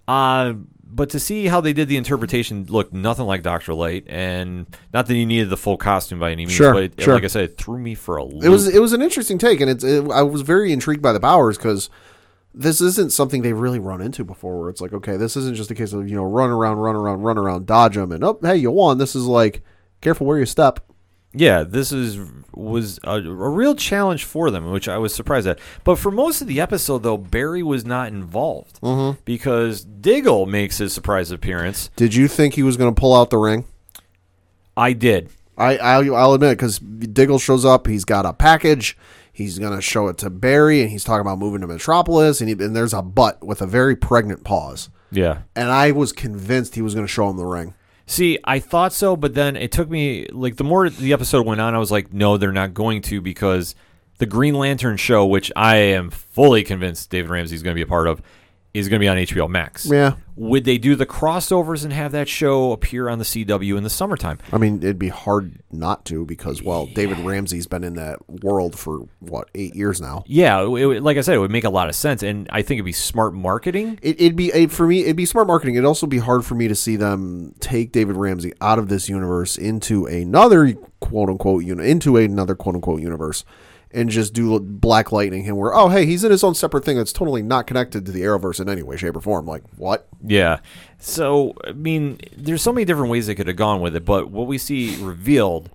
Uh, but to see how they did the interpretation looked nothing like Doctor Light, and not that you needed the full costume by any means, Sure, but it, sure. like I said, it threw me for a loop. It was it was an interesting take, and it's it, I was very intrigued by the powers because this isn't something they've really run into before. Where it's like, okay, this isn't just a case of you know run around, run around, run around, dodge them, and oh hey you won. This is like careful where you step. Yeah, this is was a, a real challenge for them, which I was surprised at. But for most of the episode, though, Barry was not involved Mm-hmm. because Diggle makes his surprise appearance. Did you think he was going to pull out the ring? I did. I, I I'll admit because Diggle shows up, he's got a package. He's gonna show it to Barry, and he's talking about moving to Metropolis, and, he, and there's a butt with a very pregnant pause. Yeah. And I was convinced he was going to show him the ring. See, I thought so, but then it took me like the more the episode went on, I was like, no, they're not going to because the Green Lantern show, which I am fully convinced David Ramsey is going to be a part of, is going to be on HBO Max. Yeah. Would they do the crossovers and have that show appear on the CW in the summertime? I mean, it'd be hard not to because, well, David Ramsey's been in that world for what eight years now. Yeah, it, would- like I said, it would make a lot of sense, and I think it'd be smart marketing. It, it'd be it, for me. It'd be smart marketing. It'd also be hard for me to see them take David Ramsey out of this universe into another quote unquote uni- into another quote unquote universe, and just do Black Lightning him. Where oh hey, he's in his own separate thing that's totally not connected to the Arrowverse in any way, shape, or form. Like what? Yeah. So, I mean, there's so many different ways they could have gone with it, but what we see revealed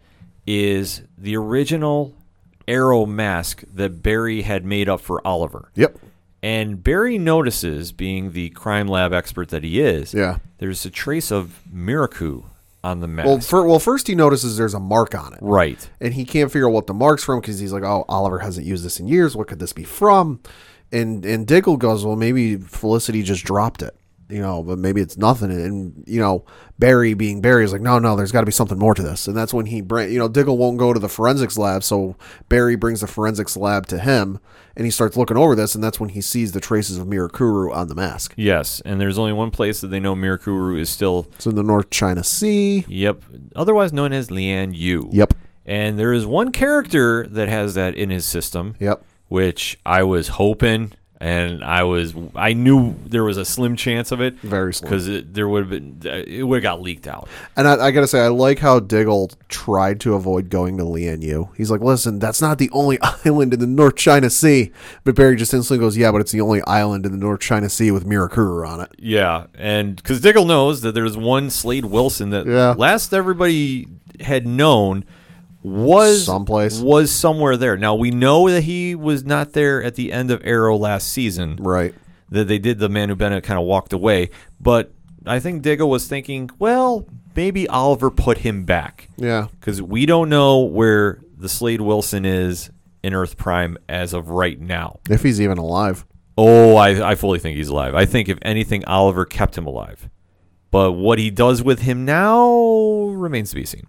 is the original arrow mask that Barry had made up for Oliver. Yep. And Barry notices, being the crime lab expert that he is, Yeah. there's a trace of Mirakuru on the mask. Well, fir- well, first he notices there's a mark on it. right. and he can't figure out what the mark's from because he's like, "Oh, Oliver hasn't used this in years. What could this be from?" And and Diggle goes, "Well, maybe Felicity just dropped it, you know, but maybe it's nothing." And you know, Barry being Barry is like, "No, no, there's got to be something more to this." And that's when he bring, you know, Diggle won't go to the forensics lab, so Barry brings the forensics lab to him, and he starts looking over this, and that's when he sees the traces of Mirakuru on the mask. Yes. And there's only one place that they know Mirakuru is still, It's in the North China Sea. yep, otherwise known as Lian Yu. Yep. And there is one character that has that in his system. Yep. which I was hoping, and I was I knew there was a slim chance of it, Very slim. because there would have been uh, it would have got leaked out. And I, I gotta say, I like how Diggle tried to avoid going to Lian Yu. He's like, "Listen, that's not the only island in the North China Sea." But Barry just instantly goes, "Yeah, but it's the only island in the North China Sea with Mirakuru on it." Yeah, and because Diggle knows that there's one Slade Wilson that Yeah. last everybody had known was Someplace. was somewhere there. Now we know that he was not there at the end of Arrow last season. Right. that they did the Manu Bennett kind of walked away. But I think Diggle was thinking, well, maybe Oliver put him back Yeah. because we don't know where the Slade Wilson is in Earth Prime as of right now. If he's even alive. Oh, I, I fully think he's alive. I think if anything, Oliver kept him alive. But what he does with him now remains to be seen.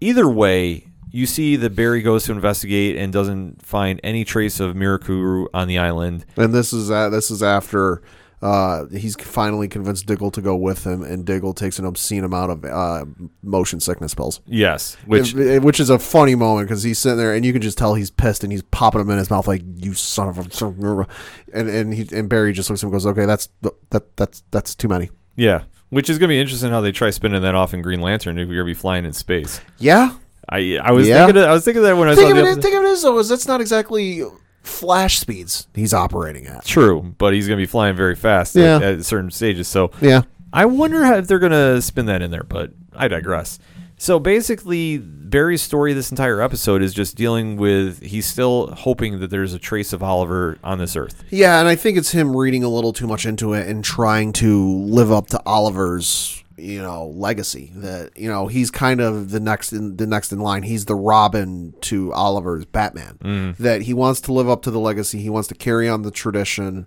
Either way, you see that Barry goes to investigate and doesn't find any trace of Mirakuru on the island. And this is uh, this is after uh, he's finally convinced Diggle to go with him, and Diggle takes an obscene amount of uh, motion sickness pills. Yes, which Which, which is a funny moment because he's sitting there and you can just tell he's pissed and he's popping them in his mouth like you son of a son of a-" and and he and Barry just looks at him and goes okay that's that that's that's too many Yeah. Which is going to be interesting how they try spinning that off in Green Lantern if you're going to be flying in space. Yeah. I I was Yeah. thinking of, I was thinking of that when I Think saw of the it. episode. Think of it as though is that's not exactly flash speeds he's operating at. True, but he's going to be flying very fast Yeah. at, at certain stages. So Yeah. I wonder how, if they're going to spin that in there, but I digress. So basically, Barry's story this entire episode is just dealing with he's still hoping that there's a trace of Oliver on this earth. Yeah, and I think it's him reading a little too much into it and trying to live up to Oliver's, you know, legacy. That you know he's kind of the next in the next in line. He's the Robin to Oliver's Batman. Mm. That he wants to live up to the legacy. He wants to carry on the tradition.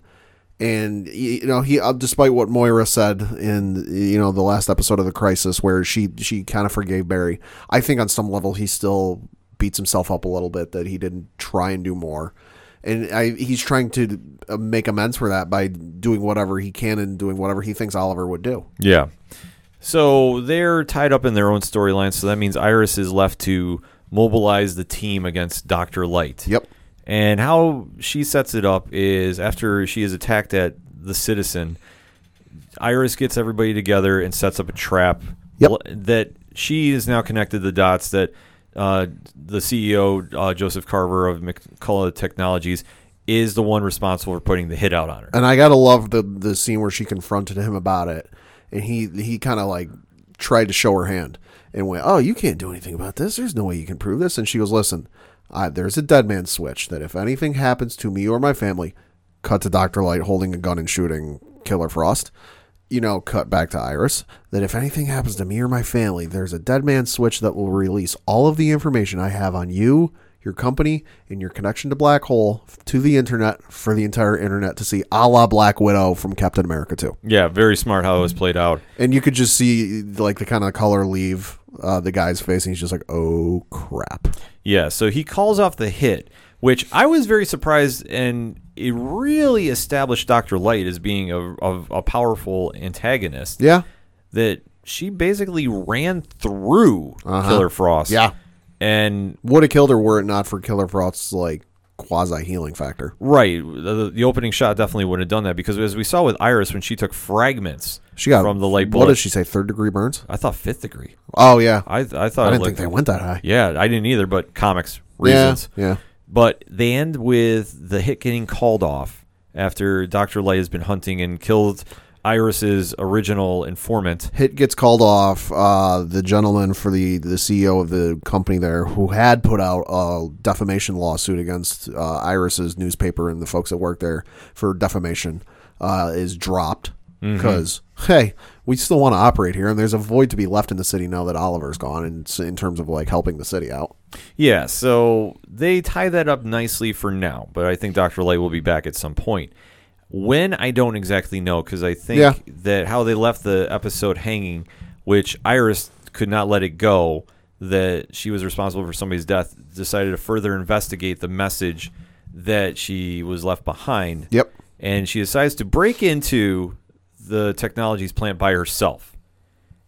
And you know he, uh, despite what Moira said in you know the last episode of the Crisis, where she she kind of forgave Barry, I think on some level he still beats himself up a little bit that he didn't try and do more and I, he's trying to uh, make amends for that by doing whatever he can and doing whatever he thinks Oliver would do. Yeah. So they're tied up in their own storylines. So that means Iris is left to mobilize the team against Doctor Light. Yep. And how she sets it up is after she is attacked at the Citizen, Iris gets everybody together and sets up a trap Yep. that she is now connected the dots that uh, the CEO uh, Joseph Carver of McCulloch Technologies is the one responsible for putting the hit out on her. And I gotta love the the scene where she confronted him about it, and he he kind of like tried to show her hand and went, "Oh, you can't do anything about this. There's no way you can prove this." And she goes, "Listen, There's a dead man switch that if anything happens to me or my family, cut to Doctor Light holding a gun and shooting Killer Frost." You know, cut back to Iris. That if anything happens to me or my family, there's a dead man switch that will release all of the information I have on you, your company, and your connection to Black Hole to the internet for the entire internet to see, a la Black Widow from Captain America 2. Yeah, very smart how it was played out. And you could just see like the kind of color leave uh, the guy's face, and he's just like, "Oh crap!" Yeah, so he calls off the hit, which I was very surprised, and it really established Doctor Light as being a, a, a powerful antagonist. Yeah, That she basically ran through Killer Frost. Uh-huh. Yeah. And would have killed her were it not for Killer Frost's like quasi healing factor. right, the, the opening shot definitely would have done that because as we saw with Iris when she took fragments She got from the light bullet. What did she say? Third degree burns? I thought fifth degree. Oh yeah, I I thought I didn't think they went that high. Yeah, I didn't either, but comics reasons. Yeah, yeah. But they end with the hit getting called off after Dr. Light has been hunting and killed Iris's original informant. Hit gets called off. Uh, the gentleman for the the CEO of the company there, who had put out a defamation lawsuit against uh, Iris's newspaper and the folks that work there for defamation, uh, is dropped because hey, we still want to operate here, and there's a void to be left in the city now that Oliver's gone, and in terms of like helping the city out. Yeah, so they tie that up nicely for now, but I think Dr. Light will be back at some point. When I don't exactly know because I think Yeah. that how they left the episode hanging, which Iris could not let it go, that she was responsible for somebody's death, decided to further investigate the message that she was left behind. Yep. And she decides to break into the technologies plant by herself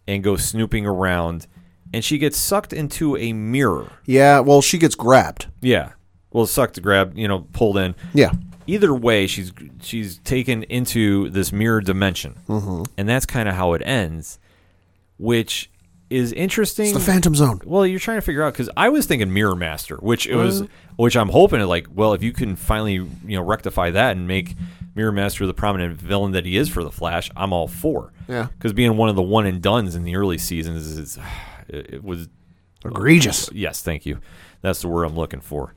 and go snooping around. And she gets sucked into a mirror. Yeah. Well, she gets grabbed. Yeah. Well, sucked to grab, you know, pulled in. Yeah. Either way, she's she's taken into this mirror dimension, mm-hmm. and that's kind of how it ends, which is interesting. It's the Phantom Zone. well, you're trying to figure out because I was thinking Mirror Master, which it was, which I'm hoping to like. Well, if you can finally you know rectify that and make Mirror Master the prominent villain that he is for the Flash, I'm all for. Yeah. Because being one of the one and duns in the early seasons is, it, it was Egregious. Yes, thank you. That's the word I'm looking for.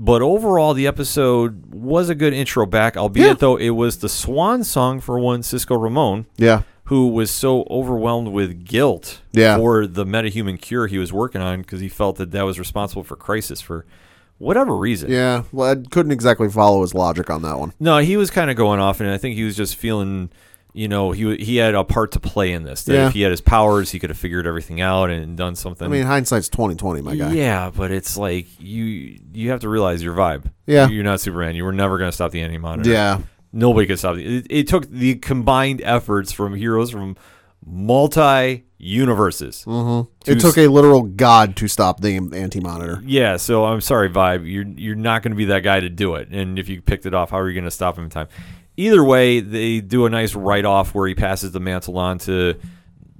But overall, the episode was a good intro back, albeit Yeah. though it was the swan song for one Cisco Ramon, Yeah. who was so overwhelmed with guilt Yeah. for the metahuman cure he was working on because he felt that that was responsible for crisis for whatever reason. Yeah. Well, I couldn't exactly follow his logic on that one. No, he was kind of going off, and I think he was just feeling, you know, he he had a part to play in this. That Yeah. if he had his powers, he could have figured everything out and done something. I mean, hindsight's twenty twenty, my guy. Yeah, but it's like you you have to realize your vibe. Yeah. you're not Superman. You were never going to stop the anti monitor. Yeah. nobody could stop it. it. It took the combined efforts from heroes from multi universes. Mm-hmm. It took a literal god to stop the anti monitor. Yeah, so I'm sorry, Vibe. You're you're not going to be that guy to do it. And if you picked it off, how are you going to stop him in time? Either way, they do a nice write off where he passes the mantle on to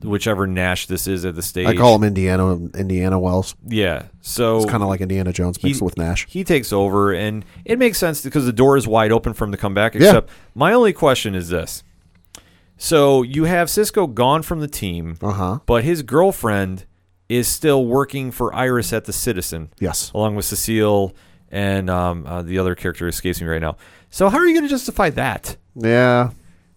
whichever Nash this is at the stage. I call him Indiana Indiana Wells. Yeah. So It's kind of like Indiana Jones mixed he- with Nash. He takes over, and it makes sense because the door is wide open for him to come back. Except my only question is this: so you have Cisco gone from the team, Uh huh. but his girlfriend is still working for Iris at the Citizen, Yes. along with Cecile and um, uh, the other character escapes me right now. So how are you going to justify that? Yeah.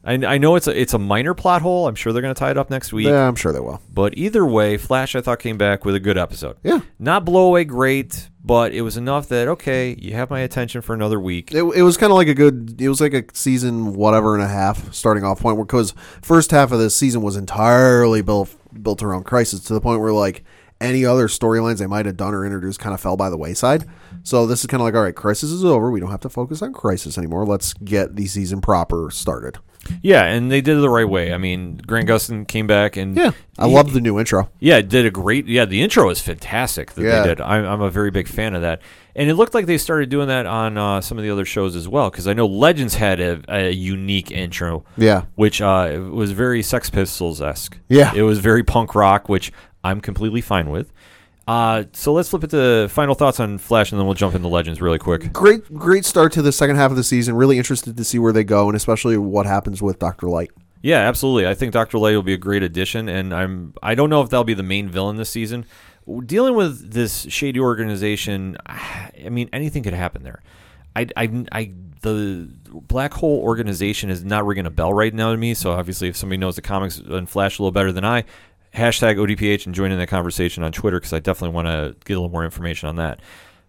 I, I know it's a it's a minor plot hole. I'm sure they're going to tie it up next week. Yeah, I'm sure they will. But either way, Flash I thought came back with a good episode. Yeah. Not blow away great, but it was enough that okay, you have my attention for another week. It, it was kind of like a good. It was like a season whatever and a half starting off point because first half of this season was entirely built built around Crisis to the point where like any other storylines they might have done or introduced kind of fell by the wayside. So this is kind of like all right, Crisis is over. We don't have to focus on Crisis anymore. Let's get the season proper started. Yeah, and they did it the right way. I mean, Grant Gustin came back and Yeah, I he- love the new intro. Yeah, it did a great. Yeah, the intro is fantastic that Yeah. they did. I'm, I'm a very big fan of that, and it looked like they started doing that on uh, some of the other shows as well. Because I know Legends had a, a unique intro. Yeah. which uh, was very Sex Pistols esque. Yeah. it was very punk rock, which I'm completely fine with. Uh, so let's flip it to final thoughts on Flash, and then we'll jump into Legends really quick. Great, great start to the second half of the season. Really interested to see where they go, and especially what happens with Doctor Light. Yeah, absolutely. I think Doctor Light will be a great addition, and I'm I don't know if that'll be the main villain this season. Dealing with this shady organization, I mean, anything could happen there. I, I, I, the black hole organization is not ringing a bell right now to me. So obviously, if somebody knows the comics and Flash a little better than I, hashtag ODPH and join in the conversation on Twitter because I definitely want to get a little more information on that.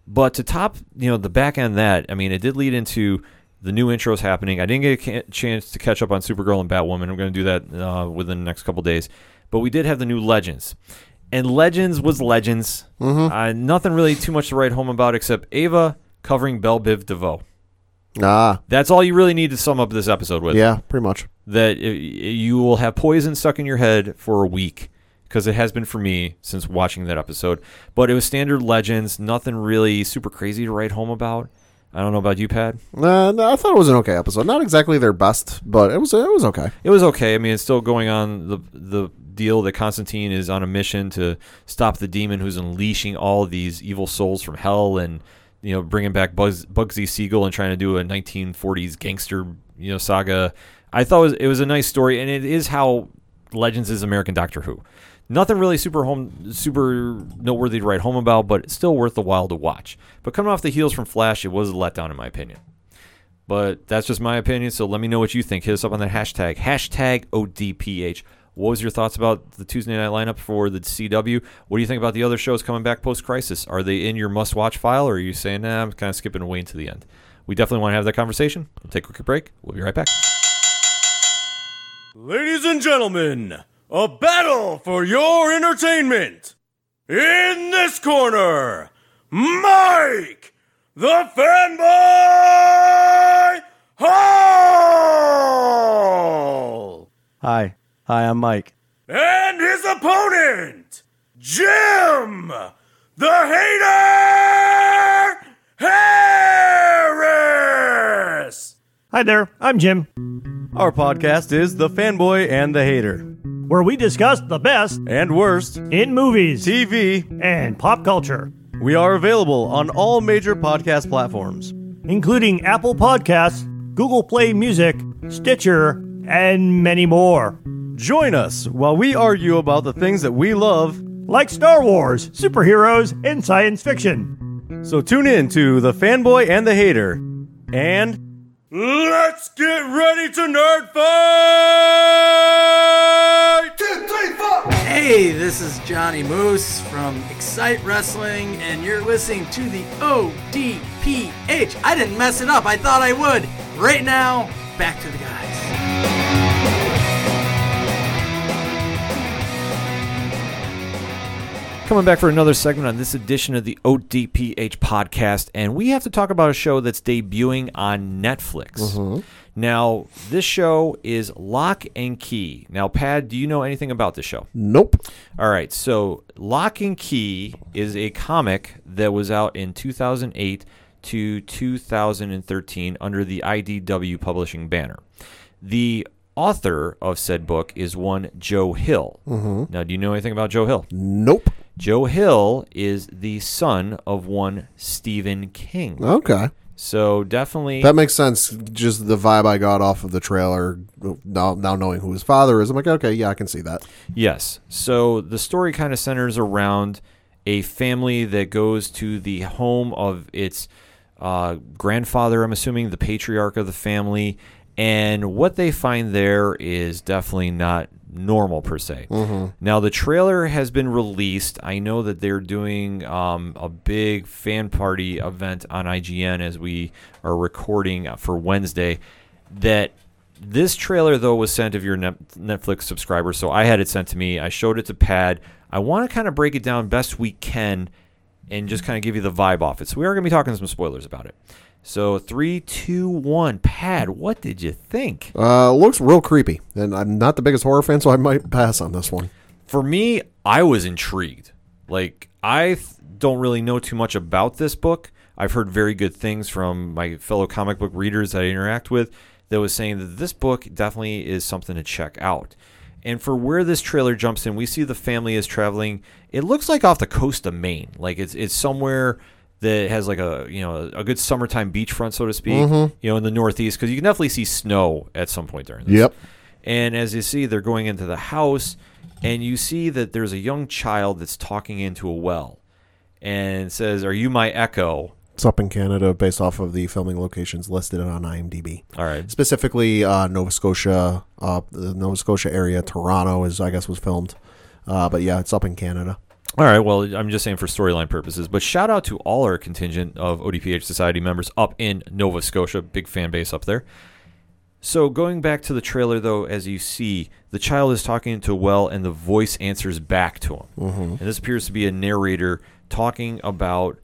But to top, you know, the back end that, I mean, it did lead into the new intros happening. I didn't get a chance to catch up on Supergirl and Batwoman. I'm going to do that uh, within the next couple days. But we did have the new Legends. And Legends was Legends. Uh, nothing really too much to write home about except Ava covering Bell Biv DeVoe. Ah, That's all you really need to sum up this episode with. yeah, pretty much. That i you will have poison stuck in your head for a week because it has been for me since watching that episode. But it was standard Legends, nothing really super crazy to write home about. I don't know about you, Pat. Uh, no, I thought it was an okay episode. Not exactly their best, but it was it was okay. It was okay. I mean, it's still going on the the deal that Constantine is on a mission to stop the demon who's unleashing all these evil souls from hell, and you know, bringing back Buzz, Bugsy Siegel and trying to do a 1940s gangster you know saga. I thought it was, it was a nice story, and it is how Legends is American Doctor Who. Nothing really super home, super noteworthy to write home about, but still worth the while to watch. But coming off the heels from Flash, it was a letdown in my opinion. But that's just my opinion. So let me know what you think. Hit us up on that hashtag, hashtag ODPH. What was your thoughts about the Tuesday night lineup for the CW? What do you think about the other shows coming back post crisis? Are they in your must watch file or are you saying, nah, I'm kind of skipping away into the end? We definitely want to have that conversation. We'll take a quick break. We'll be right back. Ladies and gentlemen, a battle for your entertainment. In this corner, Mike, the fanboy Hall. Hi. Hi, I'm Mike. And his opponent, Jim, the hater Harris. Hi there, I'm Jim, Our podcast is The Fanboy and the Hater. Where we discuss the best And worst, in movies TV. and pop culture, We are available on all major podcast platforms. including Apple Podcasts, Google Play Music, Stitcher, and many more. Join us while we argue about the things that we love. Like Star Wars, superheroes, and science fiction. So tune in to The Fanboy and the Hater. And Let's get ready to nerd fight! Two, three, four! Hey, this is Johnny Moose from Excite Wrestling, and you're listening to the ODPH. I didn't mess it up, I thought I would. Right now, back to the guys. Coming back for another segment on this edition of the ODPH podcast, and we have to talk about a show that's debuting on Netflix. Now, this show is Locke and Key. Now, Pad, do you know anything about this show? Nope. All right, so Locke and Key is a comic that was out in 2008 to 2013 under the IDW publishing banner. The author of said book is one Joe Hill. Mhm. Now, do you know anything about Joe Hill? Nope. Joe Hill is the son of one Stephen King. Okay. So definitely That makes sense. Just the vibe I got off of the trailer, now, now knowing who his father is, I'm like, okay, yeah, I can see that. Yes. So the story kind of centers around a family that goes to the home of its uh, grandfather, I'm assuming, the patriarch of the family. And what they find there is definitely not normal per se. Mhm. Now, the trailer has been released. I know that they're doing um, a big fan party event on IGN as we are recording for Wednesday. That this trailer, though, was sent of Net- Netflix subscriber. So I had it sent to me. I showed it to Pad. I want to kind of break it down best we can and just kind of give you the vibe off it. So we are going to be talking some spoilers about it. So three, two, one. Pad, what did you think? Uh, looks real creepy, and I'm not the biggest horror fan, so I might pass on this one. For me, I was intrigued. Like, I th- don't really know too much about this book. I've heard very good things from my fellow comic book readers that I interact with that was saying that this book definitely is something to check out. And for where this trailer jumps in, we see the family is traveling. It looks like off the coast of Maine. Like it's it's somewhere that has like a you know a good summertime beachfront, so to speak. Mhm. You know, in the Northeast, because you can definitely see snow at some point during this. Yep. And as you see, they're going into the house, and you see that there's a young child that's talking into a well, and says, "Are you my echo?" It's up in Canada, based off of the filming locations listed on IMDb. All right. Specifically, uh, Nova Scotia, uh, the Nova Scotia area, Toronto is, I guess, was filmed. Uh, but yeah, it's up in Canada. All right. Well, I'm just saying for storyline purposes, but shout out to all our contingent of ODPH Society members up in Nova Scotia. Big fan base up there. So going back to the trailer, though, as you see, the child is talking to well, and the voice answers back to him. Mhm. And this appears to be a narrator talking about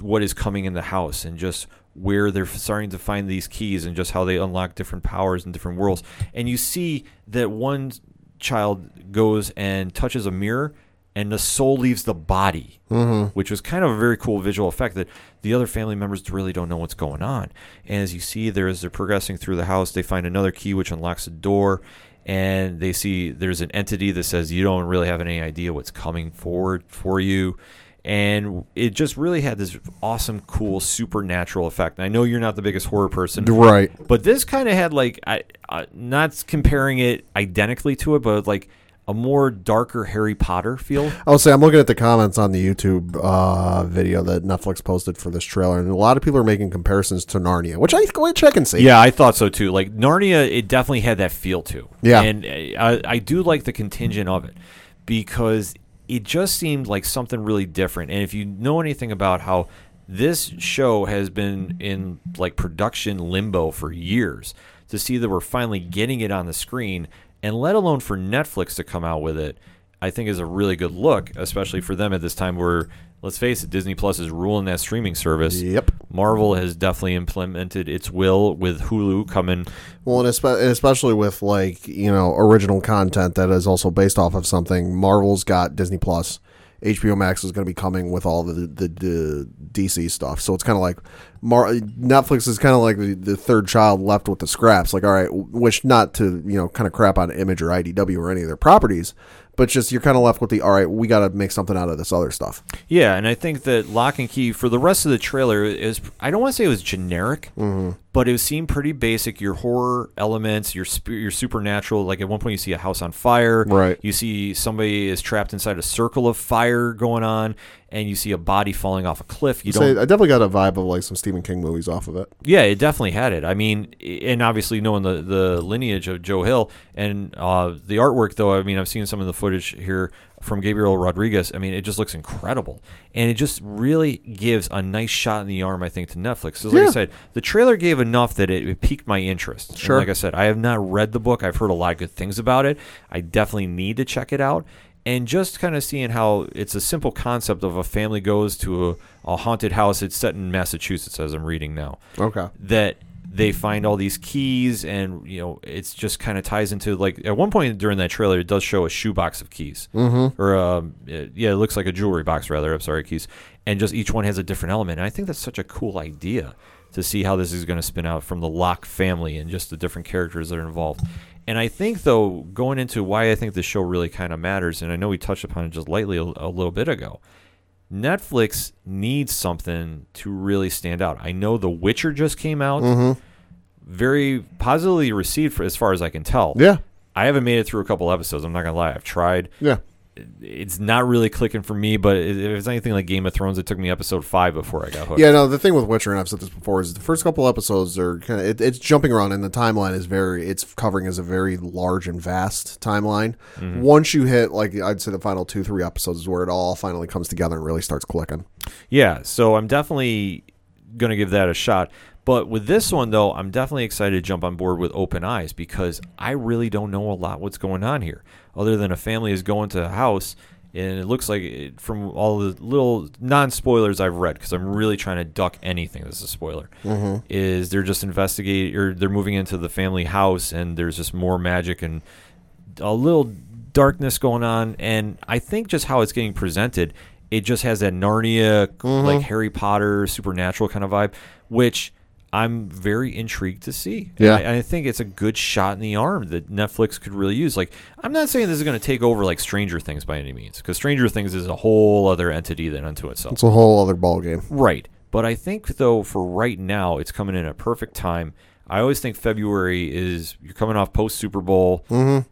what is coming in the house and just where they're starting to find these keys and just how they unlock different powers in different worlds. And you see that one child goes and touches a mirror and the soul leaves the body, Mhm. which was kind of a very cool visual effect that the other family members really don't know what's going on. And as you see there, as they're progressing through the house, they find another key which unlocks a door. And they see there's an entity that says you don't really have any idea what's coming forward for you and it just really had this awesome, cool, supernatural effect. And I know you're not the biggest horror person, Right. But this kind of had like, I, uh, not comparing it identically to it, but like a more darker Harry Potter feel. I'll say I'm looking at the comments on the YouTube uh, video that Netflix posted for this trailer, and a lot of people are making comparisons to Narnia, which I which I can see. Yeah, I thought so too. Like Narnia, it definitely had that feel too. Yeah. and uh, I, I do like the contingent of it because it just seemed like something really different. And if you know anything about how this show has been in like production limbo for years, to see that we're finally getting it on the screen, and let alone for Netflix to come out with it, I think is a really good look, especially for them at this time where. Let's face it, Disney Plus is ruling that streaming service. Yep. Marvel has definitely implemented its will with Hulu coming. Well, and and especially with like you know original content that is also based off of something. Marvel's got Disney Plus. HBO Max is going to be coming with all the, the the DC stuff. So it's kind of like Mar- Netflix is kind of like the, the third child left with the scraps. Like, all right, which not to you know kind of crap on Image or IDW or any of their properties, but just you're kind of left with the all right. We got to make something out of this other stuff. Yeah, and I think that Locke and Key for the rest of the trailer is I don't want to say it was generic, Mhm. but it seemed pretty basic. Your horror elements, your your supernatural. Like at one point, you see a house on fire. Right. You see somebody is trapped inside a circle of fire going on, and you see a body falling off a cliff. You Say, don't. I definitely got a vibe of like some Stephen King movies off of it. Yeah, it definitely had it. I mean, and obviously knowing the, the lineage of Joe Hill and uh, the artwork, though, I mean, I've seen some of the footage here from Gabriel Rodriguez. I mean, it just looks incredible. And it just really gives a nice shot in the arm, I think, to Netflix. So, like I said, the trailer gave enough that it, it piqued my interest. And Sure. like I said, I have not read the book. I've heard a lot of good things about it. I definitely need to check it out. And just kind of seeing how it's a simple concept of a family goes to a, a haunted house. It's set in Massachusetts, as I'm reading now Okay. that they find all these keys, and you know, it's just kind of ties into like at one point during that trailer, it does show a shoebox of keys, mm-hmm. or um, it- yeah, it looks like a jewelry box rather. I'm sorry, keys, and just each one has a different element. And I think that's such a cool idea to see how this is going to spin out from the Locke family and just the different characters that are involved. And I think, though, going into why I think this show really kind of matters, and I know we touched upon it just lightly a, a little bit ago. Netflix needs something to really stand out. I know The Witcher just came out, Mm-hmm. very positively received, for, as far as I can tell. Yeah. I haven't made it through a couple episodes. I'm not gonna lie. I've tried. Yeah. It's not really clicking for me. But if it's anything like Game of Thrones, it took me episode five before I got hooked. Yeah, no. The thing with Witcher, and I've said this before, is the first couple episodes are kind of it, it's jumping around, and the timeline is very it's covering as a very large and vast timeline. Mm-hmm. Once you hit like I'd say the final two three episodes is where it all finally comes together and really starts clicking. Yeah, so I'm definitely going to give that a shot. But with this one, though, I'm definitely excited to jump on board with open eyes because I really don't know a lot what's going on here, other than a family is going to a house, and it looks like it, from all the little non spoilers I've read, because I'm really trying to duck anything that's a spoiler, mm-hmm. is they're just investigating or they're moving into the family house, and there's just more magic and a little darkness going on. And i think just how it's getting presented it just has that narnia mm-hmm. like harry potter supernatural kind of vibe which i'm very intrigued to see Yeah. I, I think it's a good shot in the arm that netflix could really use like i'm not saying this is going to take over like stranger things by any means because stranger things is a whole other entity than unto itself It's a whole other ball game. Right. But I think though for right now it's coming in a perfect time. I always think February is you're coming off post Super Bowl. Mm-hmm.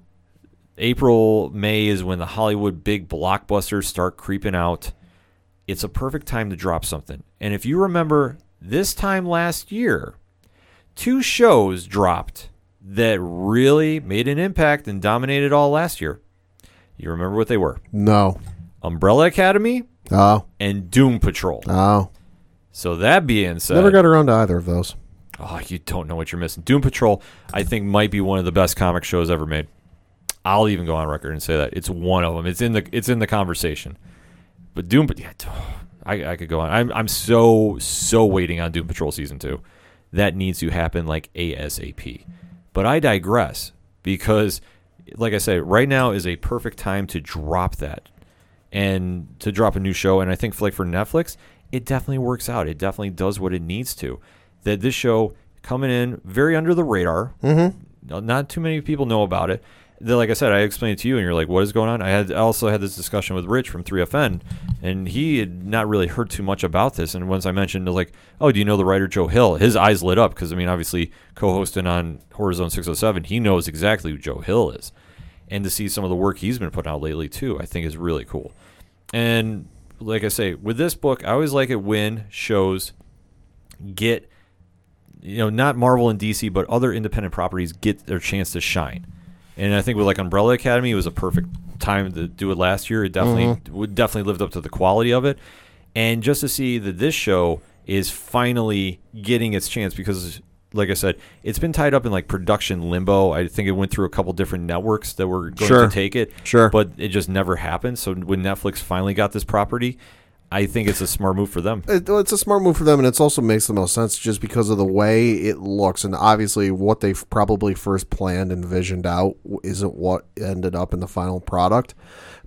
April, May is when the Hollywood big blockbusters start creeping out. It's a perfect time to drop something. And if you remember this time last year, two shows dropped that really made an impact and dominated all last year. You remember what they were? No. Umbrella Academy Oh. and Doom Patrol. Oh. So that being said, Never got around to either of those. Oh, you don't know what you're missing. Doom Patrol, I think, might be one of the best comic shows ever made. I'll even go on record and say that it's one of them. It's in the it's in the conversation. But Doom, yeah, I, I could go on. I'm I'm so so waiting on Doom Patrol season two. That needs to happen like ASAP. But I digress because, like I said, right now is a perfect time to drop that and to drop a new show. And I think like for Netflix, it definitely works out. It definitely does what it needs to. That this show coming in very under the radar. Mm-hmm. Not too many people know about it. That, like I said, I explained it to you, and you're like, "What is going on?" I had I also had this discussion with Rich from 3FN, and he had not really heard too much about this. And once I mentioned, like, "Oh, do you know the writer Joe Hill?" His eyes lit up because I mean, obviously, co-hosting on Horror Zone 607, he knows exactly who Joe Hill is, and to see some of the work he's been putting out lately too, I think is really cool. And like I say, with this book, I always like it when shows get, you know, not Marvel and DC, but other independent properties get their chance to shine. And I think with like Umbrella Academy, it was a perfect time to do it last year. It definitely mm-hmm. would definitely lived up to the quality of it. And just to see that this show is finally getting its chance because like I said, it's been tied up in like production limbo. I think it went through a couple different networks that were going Sure. to take it. Sure. But it just never happened. So when Netflix finally got this property, I think it's a smart move for them. It, it's a smart move for them, and it also makes the most sense just because of the way it looks, and obviously what they probably first planned and visioned out isn't what ended up in the final product.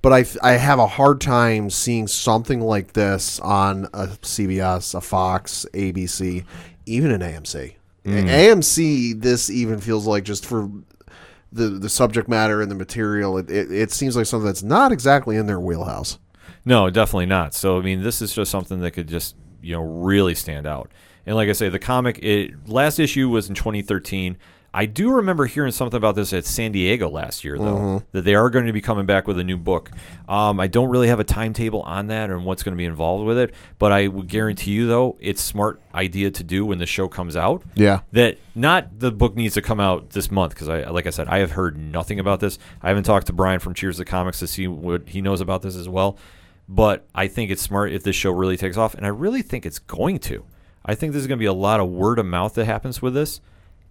But I, I have a hard time seeing something like this on a CBS, a Fox, ABC, even an AMC. AMC, mm. this even feels like just for the the subject matter and the material, it, it, it seems like something that's not exactly in their wheelhouse. No, definitely not. So I mean, this is just something that could just you know really stand out. And like I say, the comic it last issue was in 2013. I do remember hearing something about this at San Diego last year, though, that they are going to be coming back with a new book. Um, I don't really have a timetable on that and what's going to be involved with it, but I would guarantee you, though, it's smart idea to do when the show comes out. Yeah. That not the book needs to come out this month because I, like I said, I have heard nothing about this. I haven't talked to Brian from Cheers to Comics to see what he knows about this as well. But I think it's smart if this show really takes off, and I really think it's going to. I think there's going to be a lot of word of mouth that happens with this,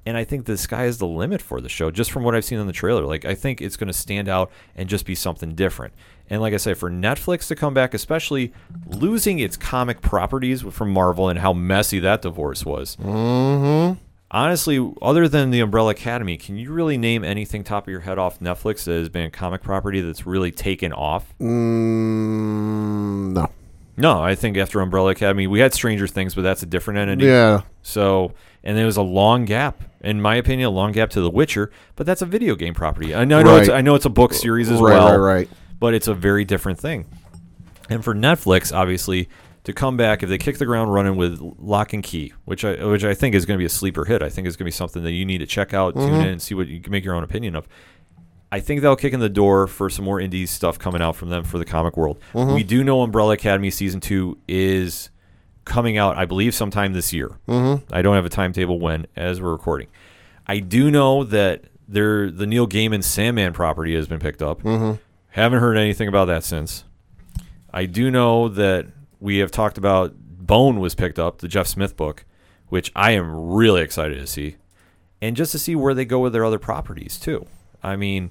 and I think the sky is the limit for the show, just from what I've seen in the trailer. Like I think it's going to stand out and just be something different. And like I say, for Netflix to come back, especially losing its comic properties from Marvel and how messy that divorce was, Mm-hmm. Honestly, other than the Umbrella Academy, can you really name anything top of your head off Netflix that has been a comic property that's really taken off? Mm, no. No, I think after Umbrella Academy, we had Stranger Things, but that's a different entity. Yeah. So, and there was a long gap, in my opinion, a long gap to The Witcher, but that's a video game property. I know, I know, it's, I know it's a book series as Right, well, right, right. but it's a very different thing. And for Netflix, obviously, to come back if they kick the ground running with Locke and Key, which I which I think is going to be a sleeper hit. I think is going to be something that you need to check out, tune Mhm. in, and see what you can make your own opinion of. I think they'll kick in the door for some more indie stuff coming out from them for the comic world. Mhm. We do know Umbrella Academy season two is coming out, I believe, sometime this year. Mhm. I don't have a timetable when, as we're recording. I do know that there the Neil Gaiman Sandman property has been picked up. Mhm. Haven't heard anything about that since. I do know that we have talked about Bone was picked up, the Jeff Smith book, which I am really excited to see. And just to see where they go with their other properties too. I mean,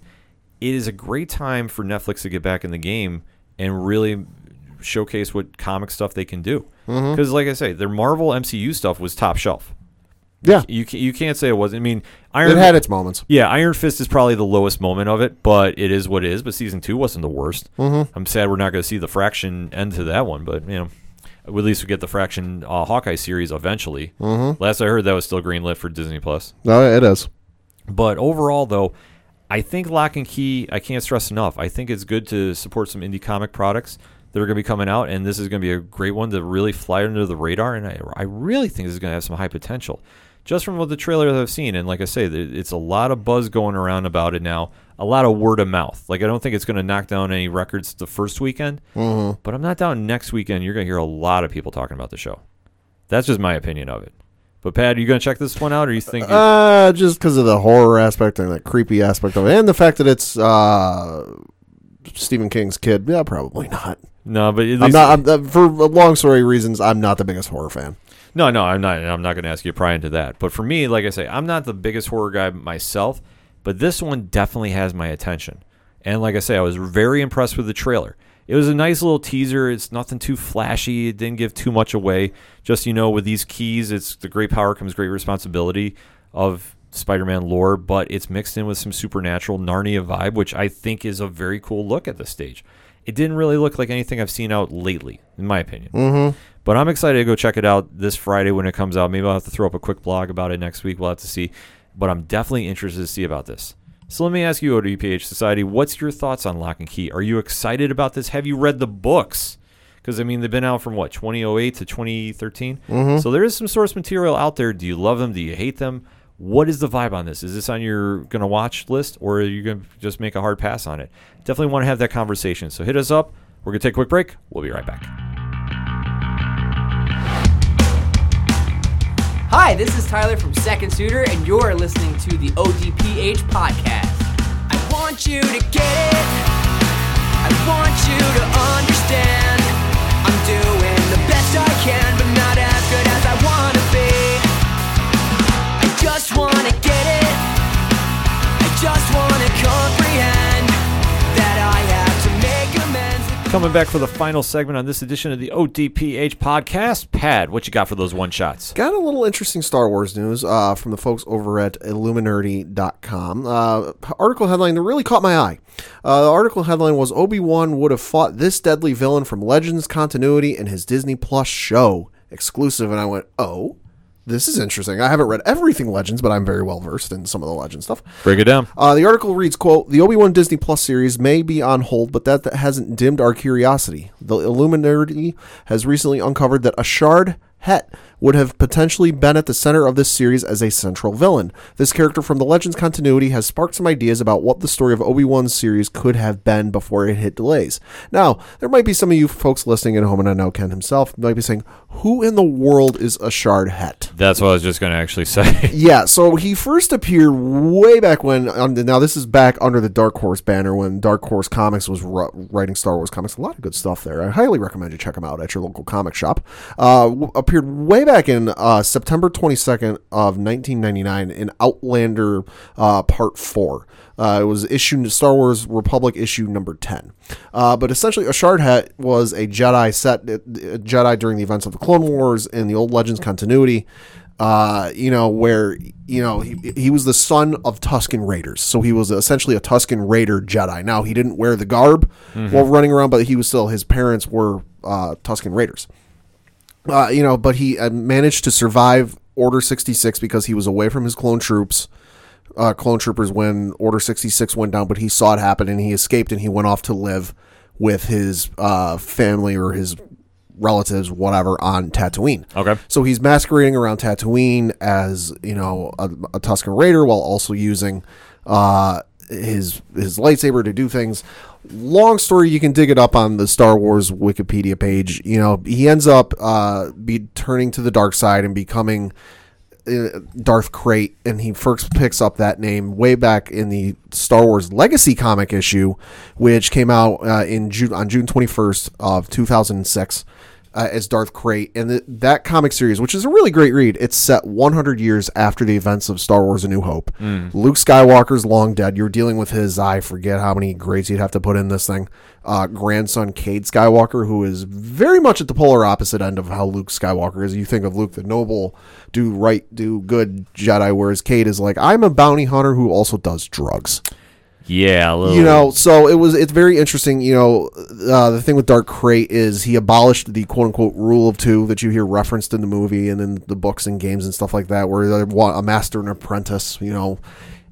it is a great time for Netflix to get back in the game and really showcase what comic stuff they can do. Mm-hmm. Because, like I say, their Marvel MCU stuff was top shelf. Yeah. you you can't say it wasn't. I mean, Iron It had its moments. Yeah, Iron Fist is probably the lowest moment of it, but it is what it is. But season two wasn't the worst. Mhm. I'm sad we're not going to see the Fraction end to that one, but you know, at least we get the Fraction uh, Hawkeye series eventually. Mhm. Last I heard, that was still greenlit for Disney Plus. No, it is. But overall, though, I think Locke and Key, I can't stress enough. I think it's good to support some indie comic products that are going to be coming out, and this is going to be a great one to really fly under the radar. And I, I really think this is going to have some high potential, just from what the trailer that I've seen. And like I say, it's a lot of buzz going around about it now, a lot of word of mouth. Like I don't think it's going to knock down any records the first weekend, Mhm. but I'm not down next weekend. You're going to hear a lot of people talking about the show. That's just my opinion of it. But Pat, are you going to check this one out, or you think? Uh, just because of the horror aspect and the creepy aspect of it, and the fact that it's uh, Stephen King's kid. Yeah, probably not. no, but I'm not. I'm, uh, for long story reasons, I'm not the biggest horror fan. No, no, I'm not. I'm not going to ask you to pry into that. But for me, like I say, I'm not the biggest horror guy myself, but this one definitely has my attention. And like I say, I was very impressed with the trailer. It was a nice little teaser. It's nothing too flashy. It didn't give too much away. Just you know, with these keys, it's the great power comes great responsibility of Spider-Man lore, but it's mixed in with some supernatural Narnia vibe, which I think is a very cool look at this stage. It didn't really look like anything I've seen out lately, in my opinion. Mhm. But I'm excited to go check it out this Friday when it comes out. Maybe I'll have to throw up a quick blog about it next week. We'll have to see. But I'm definitely interested to see about this. So let me ask you, ODPH Society, what's your thoughts on Locke and Key? Are you excited about this? Have you read the books? Because I mean, they've been out from what 2008 to 2013. Mhm. So there is some source material out there. Do you love them? Do you hate them? What is the vibe on this? Is this on your gonna watch list, or are you gonna just make a hard pass on it? Definitely want to have that conversation. So hit us up. We're gonna take a quick break. We'll be right back. Hi, this is Tyler from Second Suitor, and you're listening to the ODPH podcast. I want you to get it. I want you to understand. I'm doing the best I can, but not as good as I want to be. I just want to get it. I just want to comprehend Coming back for the final segment on this edition of the ODPH podcast. Pad, what you got for those one shots? Got a little interesting Star Wars news uh, from the folks over at Illuminerdi.com. Uh, article headline that really caught my eye. Uh, the article headline was Obi Wan would have fought this deadly villain from Legends continuity in his Disney Plus show exclusive, and I went, oh. This is interesting. I haven't read everything Legends, but I'm very well versed in some of the Legend stuff. Break it down. Uh, the article reads, quote, The Obi-Wan Disney Plus series may be on hold, but that, that hasn't dimmed our curiosity. The Illuminerdi has recently uncovered that A'Sharad Hett would have potentially been at the center of this series as a central villain. This character from the Legends continuity has sparked some ideas about what the story of Obi-Wan's series could have been before it hit delays. Now, there might be some of you folks listening at home, and I know Ken himself might be saying, who in the world is A'Sharad Hett? That's what I was just going to actually say. Yeah, so he first appeared way back when. Um, now this is back under the Dark Horse banner when Dark Horse Comics was ru- writing Star Wars comics. A lot of good stuff there. I highly recommend you check them out at your local comic shop. Uh, w- appeared way back in uh, September twenty second of nineteen ninety nine in Outlander uh, Part Four. Uh, it was issue Star Wars Republic issue number ten. Uh, but essentially, A'Sharad Hett was a Jedi set a Jedi during the events of the Clone Wars in the old Legends continuity. Uh, you know where you know he, he was the son of Tusken Raiders, so he was essentially a Tusken Raider Jedi. Now he didn't wear the garb while running around, but he was still his parents were uh, Tusken Raiders. Uh, you know, but he uh, managed to survive Order 66 because he was away from his clone troops, uh, clone troopers when Order 66 went down, but he saw it happen and he escaped and he went off to live with his uh, family or his relatives, whatever, on Tatooine. Okay. So he's masquerading around Tatooine as, you know, a, a Tusken Raider while also using uh, his his lightsaber to do things. Long story, you can dig it up on the Star Wars Wikipedia page. You know, he ends up uh, be turning to the dark side and becoming uh, Darth Krayt, and he first picks up that name way back in the Star Wars Legacy comic issue, which came out uh, in June on June twenty first of two thousand and six. Uh, as Darth Krayt, and th- that comic series, which is a really great read, it's set 100 years after the events of Star Wars: A New Hope. Luke Skywalker's long dead. You're dealing with his, I forget how many grades you'd have to put in this thing. Uh, grandson Cade Skywalker, who is very much at the polar opposite end of how Luke Skywalker is. You think of Luke the noble, do right, do good Jedi, whereas Cade is like, I'm a bounty hunter who also does drugs Yeah, a little. you know so it was it's very interesting you know uh, the thing with Darth Krayt is he abolished the quote unquote rule of two that you hear referenced in the movie and in the books and games and stuff like that where a master and apprentice you know.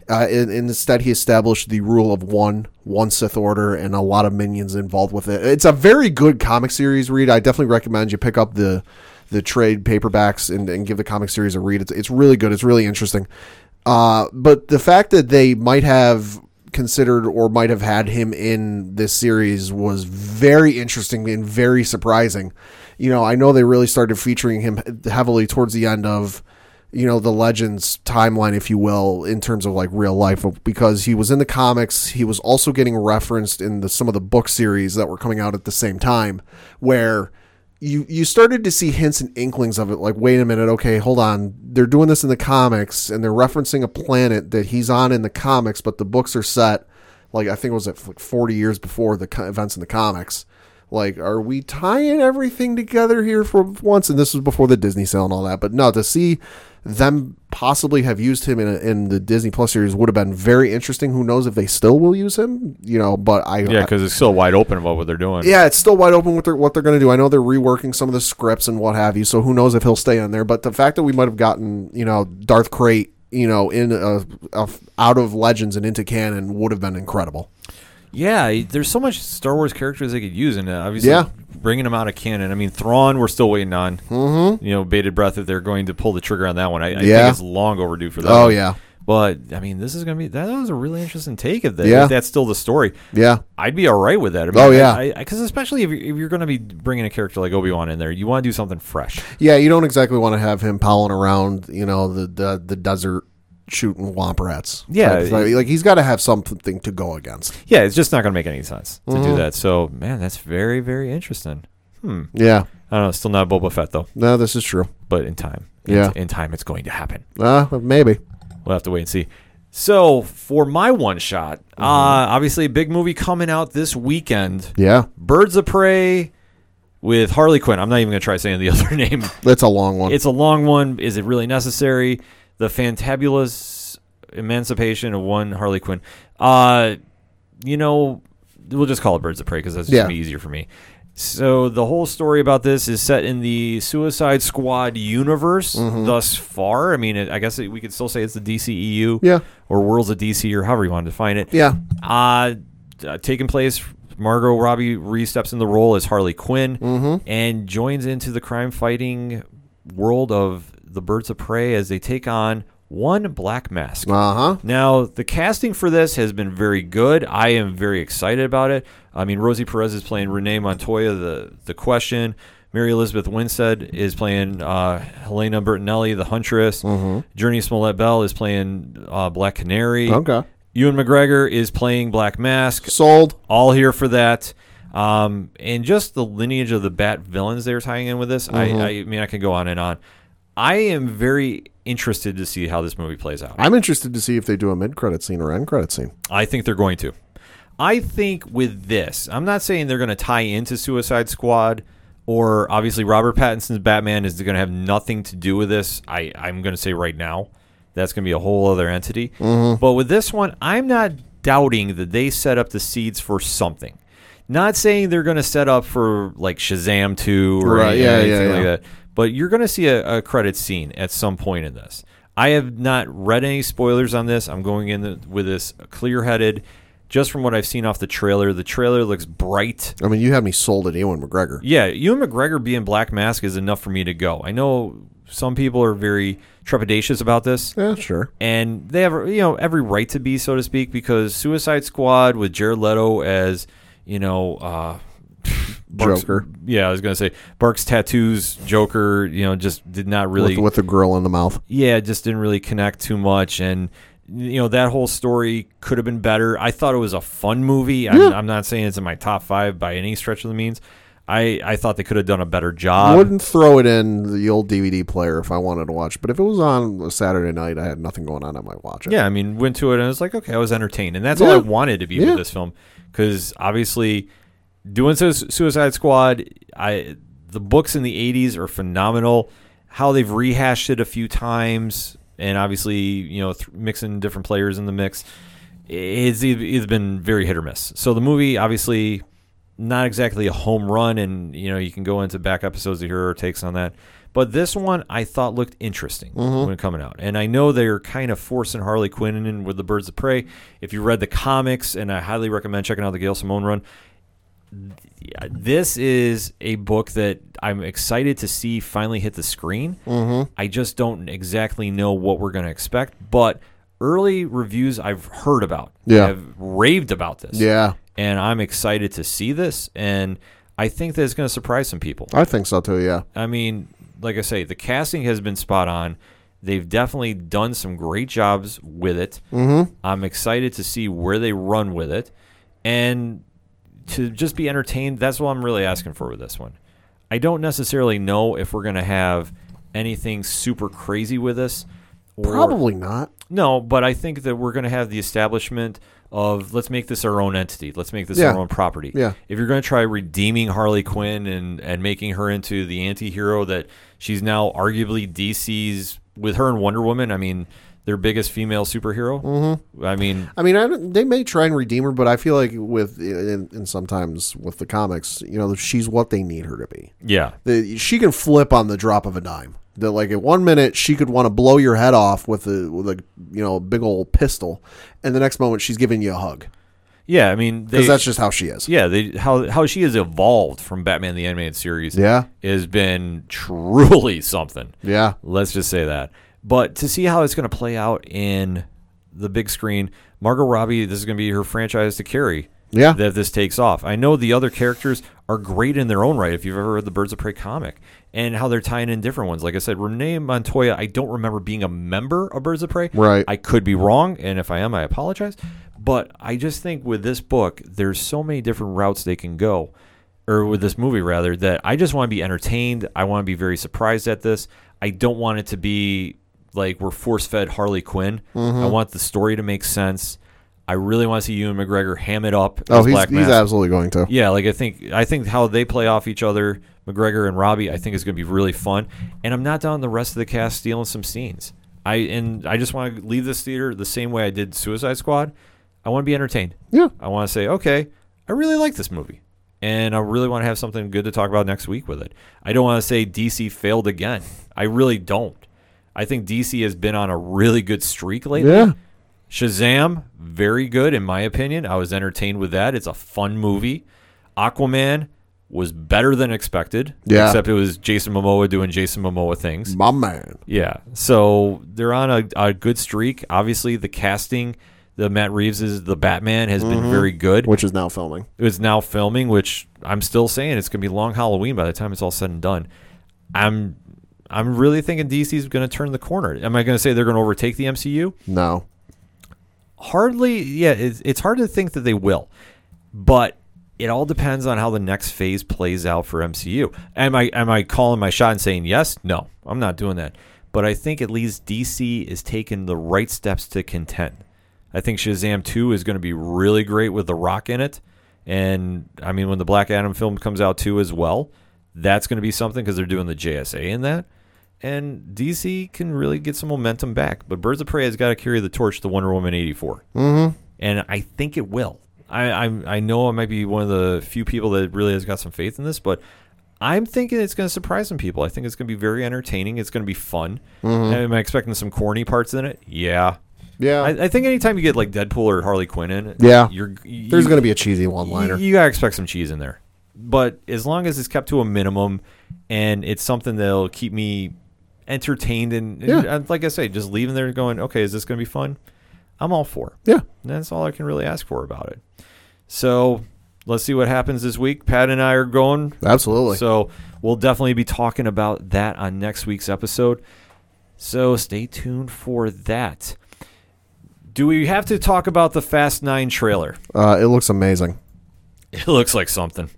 Uh, and, and instead he established the rule of one one sith order and a lot of minions involved with it. It's a very good comic series read. I definitely recommend you pick up the the trade paperbacks and, and give the comic series a read. It's, it's really good. It's really interesting. Uh, but the fact that they might have considered or might have had him in this series was very interesting and very surprising. You know, I know they really started featuring him heavily towards the end of, you know, the Legends timeline, if you will, in terms of like real life, because he was in the comics. He was also getting referenced in the, some of the book series that were coming out at the same time, where you you started to see hints and inklings of it like wait a minute okay hold on. They're doing this in the comics and they're referencing a planet that he's on in the comics but the books are set like i think it was at like 40 years before the events in the comics. Like are we tying everything together here for once? And this was before the disney sale and all that but no to see them possibly have used him in, a, in the disney plus series would have been very interesting who knows if they still will use him you know but i yeah, because it's still wide open about what they're doing. yeah, it's still wide open what they're what they're going to do. I know they're reworking some of the scripts and what have you, so who knows if he'll stay on there. But the fact that we might have gotten you know Darth Krayt you know in a, a, out of Legends and into canon would have been incredible. Yeah, there's so much Star Wars characters they could use, and uh, obviously Yeah. bringing them out of canon. I mean, Thrawn, we're still waiting on. Mm-hmm. You know, bated breath if they're going to pull the trigger on that one. I, I Yeah. think it's long overdue for that. Oh, one. yeah. But I mean, this is going to be that was a really interesting take of that. Yeah. If that's still the story. Yeah. I'd be all right with that. I mean, Oh, yeah. because especially if you're, if you're going to be bringing a character like Obi Wan in there, you want to do something fresh. Yeah, you don't exactly want to have him prowling around you know the the, the desert shooting womp rats. Yeah. Thing. like he's got to have something to go against. Yeah, it's just not going to make any sense to do Mhm. that. So, man, that's very very interesting. Hmm. Yeah. I don't know. Still not Boba Fett though. No, this is true. But in time. In- Yeah. In time, it's going to happen. Uh, maybe. We'll have to wait and see. So for my one shot, uh, obviously a big movie coming out this weekend. Yeah. Birds of Prey with Harley Quinn. I'm not even going to try saying the other name. That's a long one. It's a long one. Is it really necessary? The fantabulous emancipation of one Harley Quinn. Uh, you know, we'll just call it Birds of Prey because that's just Yeah. gonna be easier for me. So the whole story about this is set in the Suicide Squad universe Mhm. thus far. I mean, it, I guess it, we could still say it's the DCEU, Yeah. or Worlds of DC, or however you want to define it. Yeah. Uh, uh, taking place, Margot Robbie re-steps in the role as Harley Quinn Mhm. and joins into the crime-fighting world of the Birds of Prey as they take on one Black Mask. Uh huh. Now, the casting for this has been very good. I am very excited about it. I mean, Rosie Perez is playing Renee Montoya, the the Question. Mary Elizabeth Winstead is playing uh, Helena Bertinelli, the Huntress. Jurnee Smollett-Bell is playing uh, Black Canary. Okay. Ewan McGregor is playing Black Mask. Sold. All here for that. Um, and just the lineage of the Bat villains they're tying in with this. Mhm. I, I mean, I can go on and on. I am very interested to see how this movie plays out. I'm interested to see if they do a mid credit scene or end credit scene. I think they're going to. I think with this, I'm not saying they're going to tie into Suicide Squad or obviously Robert Pattinson's Batman is going to have nothing to do with this. I I'm going to say right now that's going to be a whole other entity. Mhm. But with this one, I'm not doubting that they set up the seeds for something. Not saying they're going to set up for like Shazam 2 or Right, any- yeah, anything yeah, like yeah. that. But you're going to see a, a credit scene at some point in this. I have not read any spoilers on this. I'm going in the, with this clear headed. Just from what I've seen off the trailer, the trailer looks bright. I mean, you have me sold at Ewan McGregor. Yeah, Ewan McGregor being Black Mask is enough for me to go. I know some people are very trepidatious about this. Yeah, sure. And they have you know every right to be, so to speak, because Suicide Squad with Jared Leto as you know uh, Barks- Joker. Yeah, I was gonna say Barks tattoos Joker. You know, just did not really with, with the grill in the mouth. yeah, it just didn't really connect too much. And, you know, that whole story could have been better. I thought it was a fun movie. I'm, Yeah. I'm not saying it's in my top five by any stretch of the means. I, I thought they could have done a better job. I Wouldn't throw it in the old DVD player if I wanted to watch, but if it was on a Saturday night, I had nothing going on, I might watch it. Yeah, I mean, went to it and it was like, okay, I was entertained, and that's all I wanted to be Yeah. with this film. Because obviously, doing Su- Suicide Squad, I the books in the '80s are phenomenal. How they've rehashed it a few times, and obviously, you know, th- mixing different players in the mix, it's, it's been very hit or miss. So the movie, obviously, not exactly a home run, and you know, you can go into back episodes to hear our takes on that. But this one I thought looked interesting Mhm. when coming out. And I know they're kind of forcing Harley Quinn in with the Birds of Prey. If you read the comics, and I highly recommend checking out the Gail Simone run, this is a book that I'm excited to see finally hit the screen. Mhm. I just don't exactly know what we're going to expect, but early reviews I've heard about Yeah. have raved about this. Yeah. And I'm excited to see this and I think that it's going to surprise some people. I think so too, yeah. I mean, like I say, the casting has been spot on. They've definitely done some great jobs with it. Mhm. I'm excited to see where they run with it, and to just be entertained. That's what I'm really asking for with this one. I don't necessarily know if we're gonna have anything super crazy with this. or- Probably not. No, but I think that we're going to have the establishment of let's make this our own entity. Let's make this Yeah. our own property. Yeah. If you're going to try redeeming Harley Quinn and and making her into the anti-hero that she's now arguably DC's with her and Wonder Woman, I mean, their biggest female superhero. Mhm. I mean, I mean, I, they may try and redeem her, but I feel like with and, and sometimes with the comics, you know, she's what they need her to be. Yeah. The, she can flip on the drop of a dime. That like at one minute she could want to blow your head off with a with a you know big old pistol, and the next moment she's giving you a hug. yeah, I mean, Because that's just how she is. Yeah, they, how how she has evolved from Batman the animated series. Yeah. has been truly something. Yeah. let's just say that. But to see how it's going to play out in the big screen, Margot Robbie, this is going to be her franchise to carry. Yeah. that this takes off. I know the other characters are great in their own right. If you've ever read the Birds of Prey comic and how they're tying in different ones, like I said, Renee Montoya, I don't remember being a member of Birds of Prey. Right. I could be wrong, and if I am, I apologize. But I just think with this book, there's so many different routes they can go, or with this movie rather, that I just want to be entertained. I want to be very surprised at this. I don't want it to be like we're force fed Harley Quinn. Mhm. I want the story to make sense. I really want to see Ewan McGregor ham it up. Oh, as he's- Black he's absolutely going to. Yeah, like I think I think how they play off each other, McGregor and Robbie, I think is going to be really fun. And I'm not down the rest of the cast stealing some scenes. I and I just want to leave this theater the same way I did Suicide Squad. I want to be entertained. Yeah. I want to say, okay, I really like this movie. And I really want to have something good to talk about next week with it. I don't want to say DC failed again. I really don't. I think DC has been on a really good streak lately. Yeah. Shazam, very good in my opinion. I was entertained with that. It's a fun movie. Aquaman was better than expected. Yeah. Except it was Jason Momoa doing Jason Momoa things. My man. Yeah. So they're on a, a good streak. Obviously, the casting, the Matt Reeves is the Batman has been Mhm. very good. Which is now filming. It's now filming, which I'm still saying it's gonna be long Halloween by the time it's all said and done. I'm I'm really thinking DC's gonna turn the corner. Am I gonna say they're gonna overtake the MCU? No. hardly yeah it's, it's hard to think that they will but it all depends on how the next phase plays out for mcu am i am i calling my shot and saying yes no i'm not doing that but i think at least dc is taking the right steps to contend i think shazam 2 is going to be really great with the rock in it and i mean when the black adam film comes out too as well That's going to be something because they're doing the JSA in that. And DC can really get some momentum back. But Birds of Prey has got to carry the torch to Wonder Woman 84. Mhm. And I think it will. I, I'm, I know I might be one of the few people that really has got some faith in this, but I'm thinking it's going to surprise some people. I think it's going to be very entertaining. It's going to be fun. Mhm. Am I expecting some corny parts in it? Yeah. Yeah. I, I think anytime you get like Deadpool or Harley Quinn in, Yeah. you're you, There's going to be a cheesy one-liner. You, you gotta expect some cheese in there, but as long as it's kept to a minimum and it's something that'll keep me entertained and, Yeah. and like I say, just leaving there going, okay, is this going to be fun? I'm all for. Yeah. And that's all I can really ask for about it. So let's see what happens this week. Pat and I are going. Absolutely. So we'll definitely be talking about that on next week's episode. So stay tuned for that. Do we have to talk about the Fast Nine trailer? Uh, it looks amazing. It looks like something.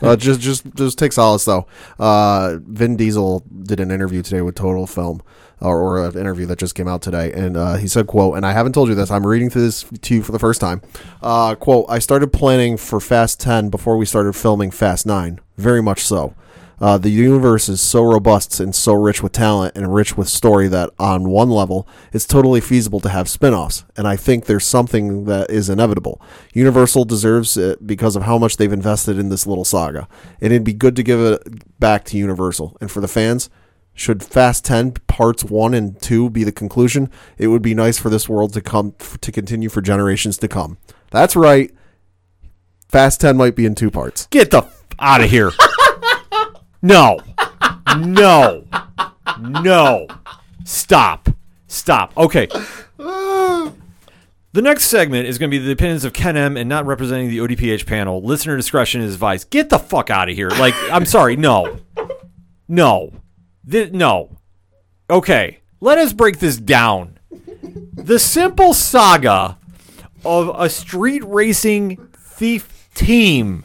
uh, just just just take solace though. Uh, Vin Diesel did an interview today with Total Film, or, or an interview that just came out today, and uh, he said, "quote," and I haven't told you this. I'm reading through this to you for the first time. Uh, "Quote: I started planning for Fast Ten before we started filming Fast Nine. Very much so." Uh, the universe is so robust and so rich with talent and rich with story that, on one level, it's totally feasible to have spin offs. And I think there's something that is inevitable. Universal deserves it because of how much they've invested in this little saga. And it'd be good to give it back to Universal. And for the fans, should Fast 10 parts 1 and 2 be the conclusion, it would be nice for this world to come to continue for generations to come. That's right. Fast 10 might be in two parts. Get the f- out of here. no. No. No. Stop. Stop. Okay. The next segment is going to be the opinions of Ken M and not representing the ODPH panel. Listener discretion is advised. Get the fuck out of here. Like, I'm sorry. No. No. Th- no. Okay. Let us break this down. The simple saga of a street racing thief team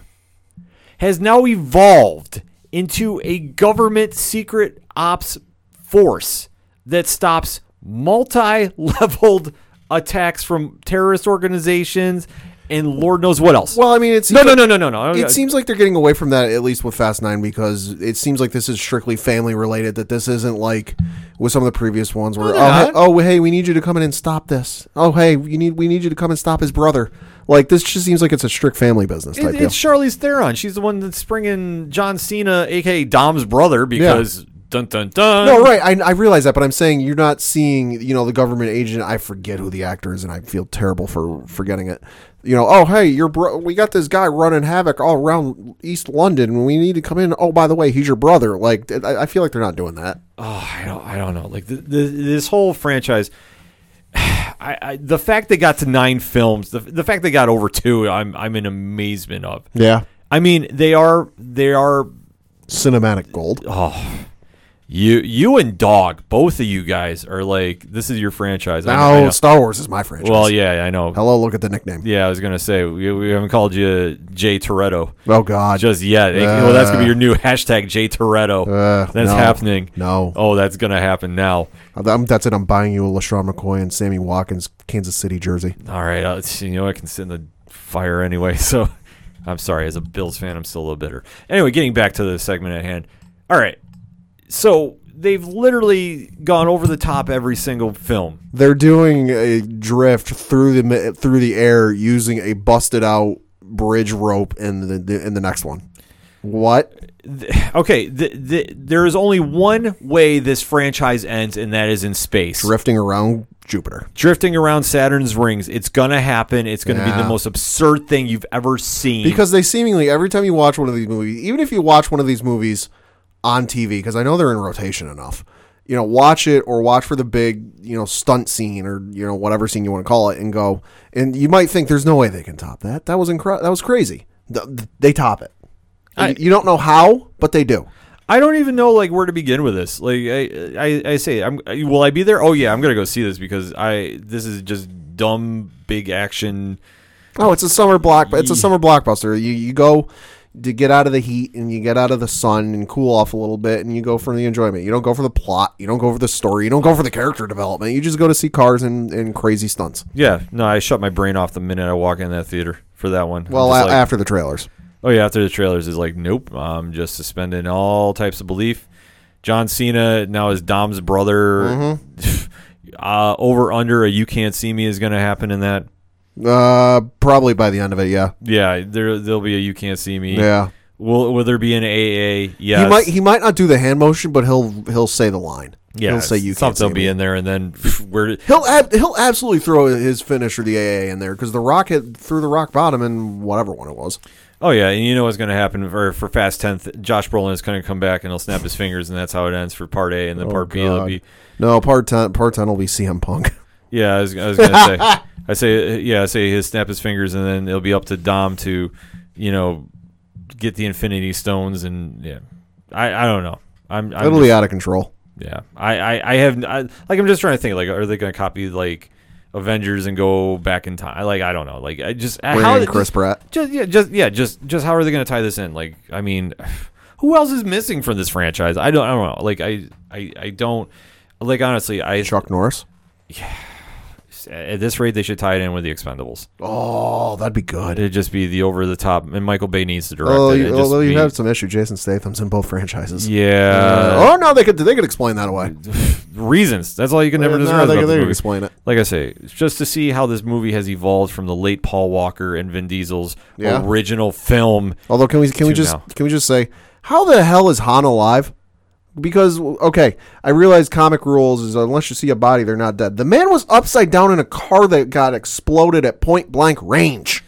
has now evolved into a government secret ops force that stops multi-leveled attacks from terrorist organizations and Lord knows what else. Well, I mean, it's no, no, no, no, no, no. It uh, seems like they're getting away from that at least with Fast Nine because it seems like this is strictly family related. That this isn't like with some of the previous ones where oh, hey, oh hey we need you to come in and stop this. Oh hey we need we need you to come and stop his brother. Like this just seems like it's a strict family business type It, deal. it's Charlize Theron. She's the one that's bringing John Cena, aka Dom's brother, because dun dun dun. No, right. I, I realize that, but I'm saying you're not seeing, you know, the government agent. I forget who the actor is, and I feel terrible for forgetting it. You know, oh hey, your bro- we got this guy running havoc all around East London, and we need to come in. Oh, by the way, he's your brother. Like, I, I feel like they're not doing that. Oh, I don't, I don't know. Like the, the, this whole franchise, I, I, the fact they got to nine films, the, the fact they got over two, I'm, I'm in amazement of. Yeah. I mean, they are, they are cinematic gold. Oh, you, you and Dog, both of you guys are like, this is your franchise. I know- Now, I know. Star Wars is my franchise. Well, yeah, I know. Hello, look at the nickname. Yeah, I was gonna say we, we haven't called you Jay Toretto. Oh God, just yet. well, that's gonna be your new hashtag Jay Toretto. Uh, that's no. happening. No. Oh, that's gonna happen now. I'm, that's it. I'm buying you a LeSean McCoy and Sammy Watkins Kansas City jersey. All right, uh, you know I can sit in the fire anyway. So I'm sorry, as a Bills fan, I'm still a little bitter. Anyway, getting back to the segment at hand. All right, so they've literally gone over the top every single film. They're doing a drift through the through the air using a busted out bridge rope in the in the next one. What? Okay, the, the, there is only one way this franchise ends, and that is in space. Drifting around Jupiter. Drifting around Saturn's rings. It's gonna happen. It's gonna be the most absurd thing you've ever seen. Because they seemingly every time you watch one of these movies, even if you watch one of these movies on TV, because I know they're in rotation enough, you know, watch it or watch for the big, you know, stunt scene or you know whatever scene you want to call it, and go, and you might think there's no way they can top that. That was incredible. That was crazy. Th- They top it. I- you don't know how, but they do. I don't even know like where to begin with this. Like I, I, I say, I'm. Will I be there? Oh yeah, I'm gonna go see this because I. This is just dumb big action. Oh, it's a summer block. It's a summer blockbuster. You you go to get out of the heat and you get out of the sun and cool off a little bit, and you go for the enjoyment. You don't go for the plot. You don't go for the story. You don't go for the character development. You just go to see cars and, and crazy stunts. Yeah, no, I shut my brain off the minute I walk in that theater for that one. Well, a- like, after the trailers. Oh yeah, after the trailers is like, nope, I'm just suspending all types of belief. John Cena now is Dom's brother. uh, over under a you can't see me is going to happen in that. Uh, probably by the end of it, yeah. Yeah, there there'll be a you can't see me. Yeah. Will will there be an AA? Yes. He might he might not do the hand motion, but he'll he'll say the line. Yeah, he'll say you can't see will be me. in there, and then where He'll ab- he'll absolutely throw his finisher the AA in there because the Rock hit through the Rock bottom and whatever one it was. Oh yeah, and you know what's going to happen for for Fast Tenth? Josh Brolin is going to come back and he'll snap his fingers, and that's how it ends for Part A, and then Oh, Part B will be. no part ten. Part ten will be CM Punk. Yeah, I was, I was going to say. I say yeah, I say he'll snap his fingers, and then it'll be up to Dom to, you know, get the Infinity Stones, and yeah, I I don't know. I'm, I'm It'll just- out of control. Yeah, I I, I have I, like I'm just trying to think like are they going to copy like Avengers and go back in time? Like I don't know. Like I just Bring how in Chris Pratt. Just yeah, just yeah, just just how are they going to tie this in? Like I mean, who else is missing from this franchise? I don't I don't know. Like I I I don't like honestly. I Chuck Norris. At this rate they should tie it in with the Expendables. Oh, that'd be good. It'd just be the over the top, and Michael Bay needs to direct Oh, it. you, It'd although you be- have some issue. Jason Statham's in both franchises. Yeah. Uh, oh no, they could they could explain that away. reasons. That's all you can never No, describe they about they could explain it. Like I say, just to see how this movie has evolved from the late Paul Walker and Vin Diesel's Yeah. original film. Although can we can we just now. can we just say how the hell is Han alive? Because okay, I realize comic rules is unless you see a body, they're not dead. The man was upside down in a car that got exploded at point blank range.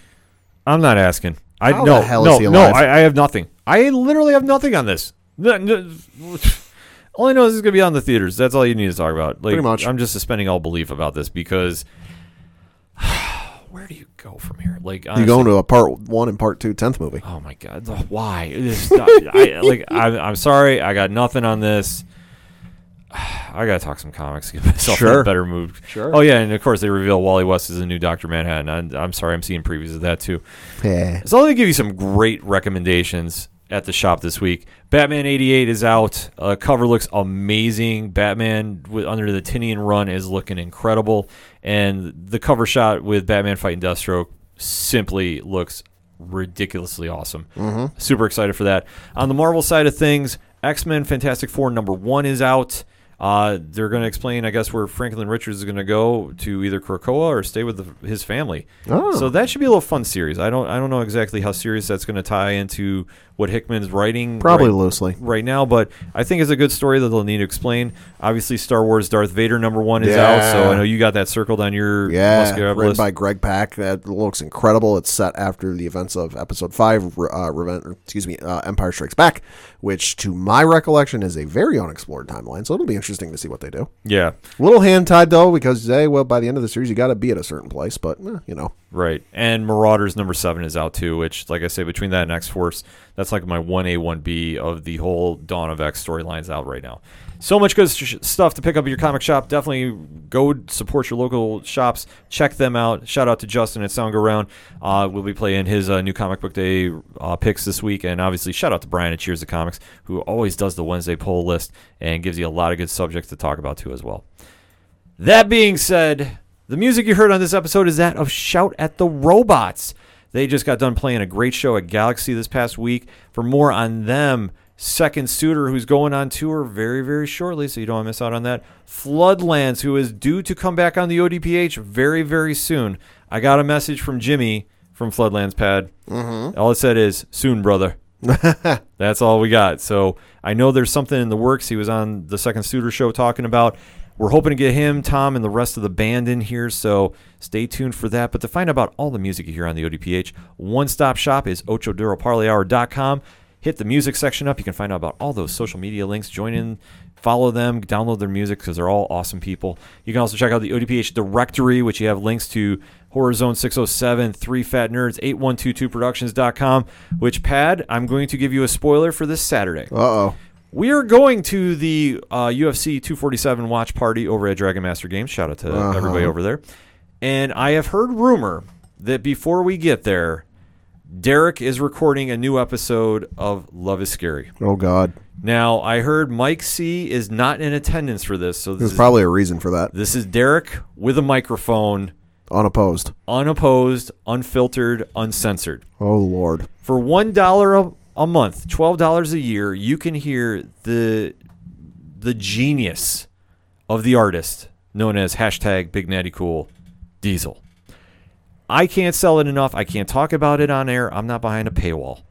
I'm not asking. I How no the hell no is he no. I, I have nothing. I literally have nothing on this. All I know is it's gonna be on the theaters. That's all you need to talk about. Like, Pretty much. I'm just suspending all belief about this because where do you go from here? Like You honestly- go into a part one and part two tenth movie. Oh my god, the- why? It is not- I, like I'm, I'm sorry, I got nothing on this. I gotta talk some comics, to get myself in Sure. a better mood. Sure. Oh yeah, and of course they reveal Wally West is a new Doctor Manhattan. I'm, I'm sorry, I'm seeing previews of that too. Yeah. So let me give you some great recommendations at the shop this week. Batman 88 is out. Uh, cover looks amazing. Batman with under the Tynion run is looking incredible, and the cover shot with Batman fighting Deathstroke simply looks ridiculously awesome. Mhm. Super excited for that. On the Marvel side of things, X Men Fantastic Four number one is out. Uh, they're going to explain, I guess, where Franklin Richards is going to go to either Krakoa or stay with the, his family. Oh. So that should be a little fun series. I don't, I don't know exactly how serious that's going to tie into what Hickman's writing. Probably right, loosely. right now, but I think it's a good story that they'll need to explain. Obviously, Star Wars Darth Vader number one is out, so I know you got that circled on your Yeah, written list. by Greg Pak. That looks incredible. It's set after the events of Episode Five, uh, Reven- excuse me, uh, Empire Strikes Back, which, to my recollection, is a very unexplored timeline. So it'll be interesting to see what they do. Yeah. a little hand tied though, because hey, well, by the end of the series, you got to be at a certain place. But eh, you know, Right. And Marauders number seven is out too, which, like I say, between that and X Force, that's like my 1A, 1B of the whole Dawn of X storylines out right now. So much good sh- stuff to pick up at your comic shop. Definitely go support your local shops. Check them out. Shout out to Justin at Sound Go Round. Uh, we'll be playing his uh, new comic book day uh, picks this week. And obviously, shout out to Brian at Cheers to Comics, who always does the Wednesday poll list and gives you a lot of good subjects to talk about too as well. That being said, the music you heard on this episode is that of Shout at the Robots. They just got done playing a great show at Galaxy this past week. For more on them, Second Suitor, who's going on tour very, very shortly, so you don't want to miss out on that. Floodlands, who is due to come back on the ODPH very, very soon. I got a message from Jimmy from Floodlands Pad. Mhm. All it said is, soon, brother. That's all we got. So I know there's something in the works. He was on the Second Suitor show talking about. We're hoping to get him, Tom, and the rest of the band in here. So stay tuned for that. But to find out about all the music you hear on the ODPH, one stop shop is ochoduroparleyhour.com. Hit the music section up. You can find out about all those social media links. Join in, follow them, download their music because they're all awesome people. You can also check out the ODPH directory, which you have links to Horror Zone 607, Three Fat Nerds, 8122productions.com, which, Pad, I'm going to give you a spoiler for this Saturday. uh oh, We are going to the uh, UFC 247 watch party over at Dragon Master Games. Shout out to Uh-huh. everybody over there. And I have heard rumor that before we get there, Derek is recording a new episode of Love is Scary. oh god, Now, I heard Mike C is not in attendance for this, so this there's is probably a reason for that. this is Derek with a microphone Unopposed. unopposed, unfiltered, uncensored. Oh Lord. For one dollar a month, twelve dollars a year, you can hear the the genius of the artist known as hashtag Big Natty Cool Diesel. I can't sell it enough. I can't talk about it on air. I'm not behind a paywall,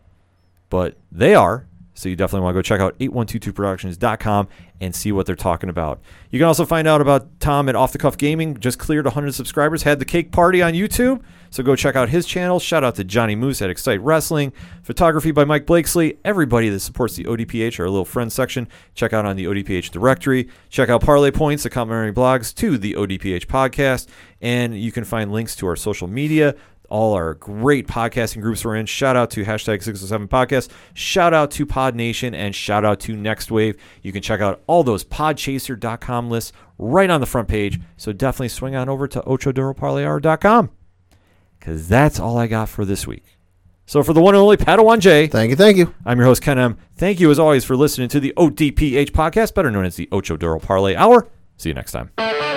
but they are. So you definitely want to go check out 8122productions.com and see what they're talking about. You can also find out about Tom at Off the Cuff Gaming. Just cleared 100 subscribers. Had the cake party on YouTube. So go check out his channel. Shout out to Johnny Moose at Excite Wrestling. Photography by Mike Blakesley. Everybody that supports the ODPH, our little friends section, check out on the ODPH directory. Check out Parlay Points, the complimentary blogs to the ODPH podcast. And you can find links to our social media all our great podcasting groups we're in. Shout out to hashtag 607 podcast. Shout out to Pod Nation and shout out to Next Wave. You can check out all those podchaser.com lists right on the front page. So definitely swing on over to ochodoroparlayhour.com because that's all I got for this week. So for the one and only Padawan J, Thank you, thank you. I'm your host Ken M. Thank you as always for listening to the ODPH podcast, better known as the Ocho Duro Parlay Hour. See you next time.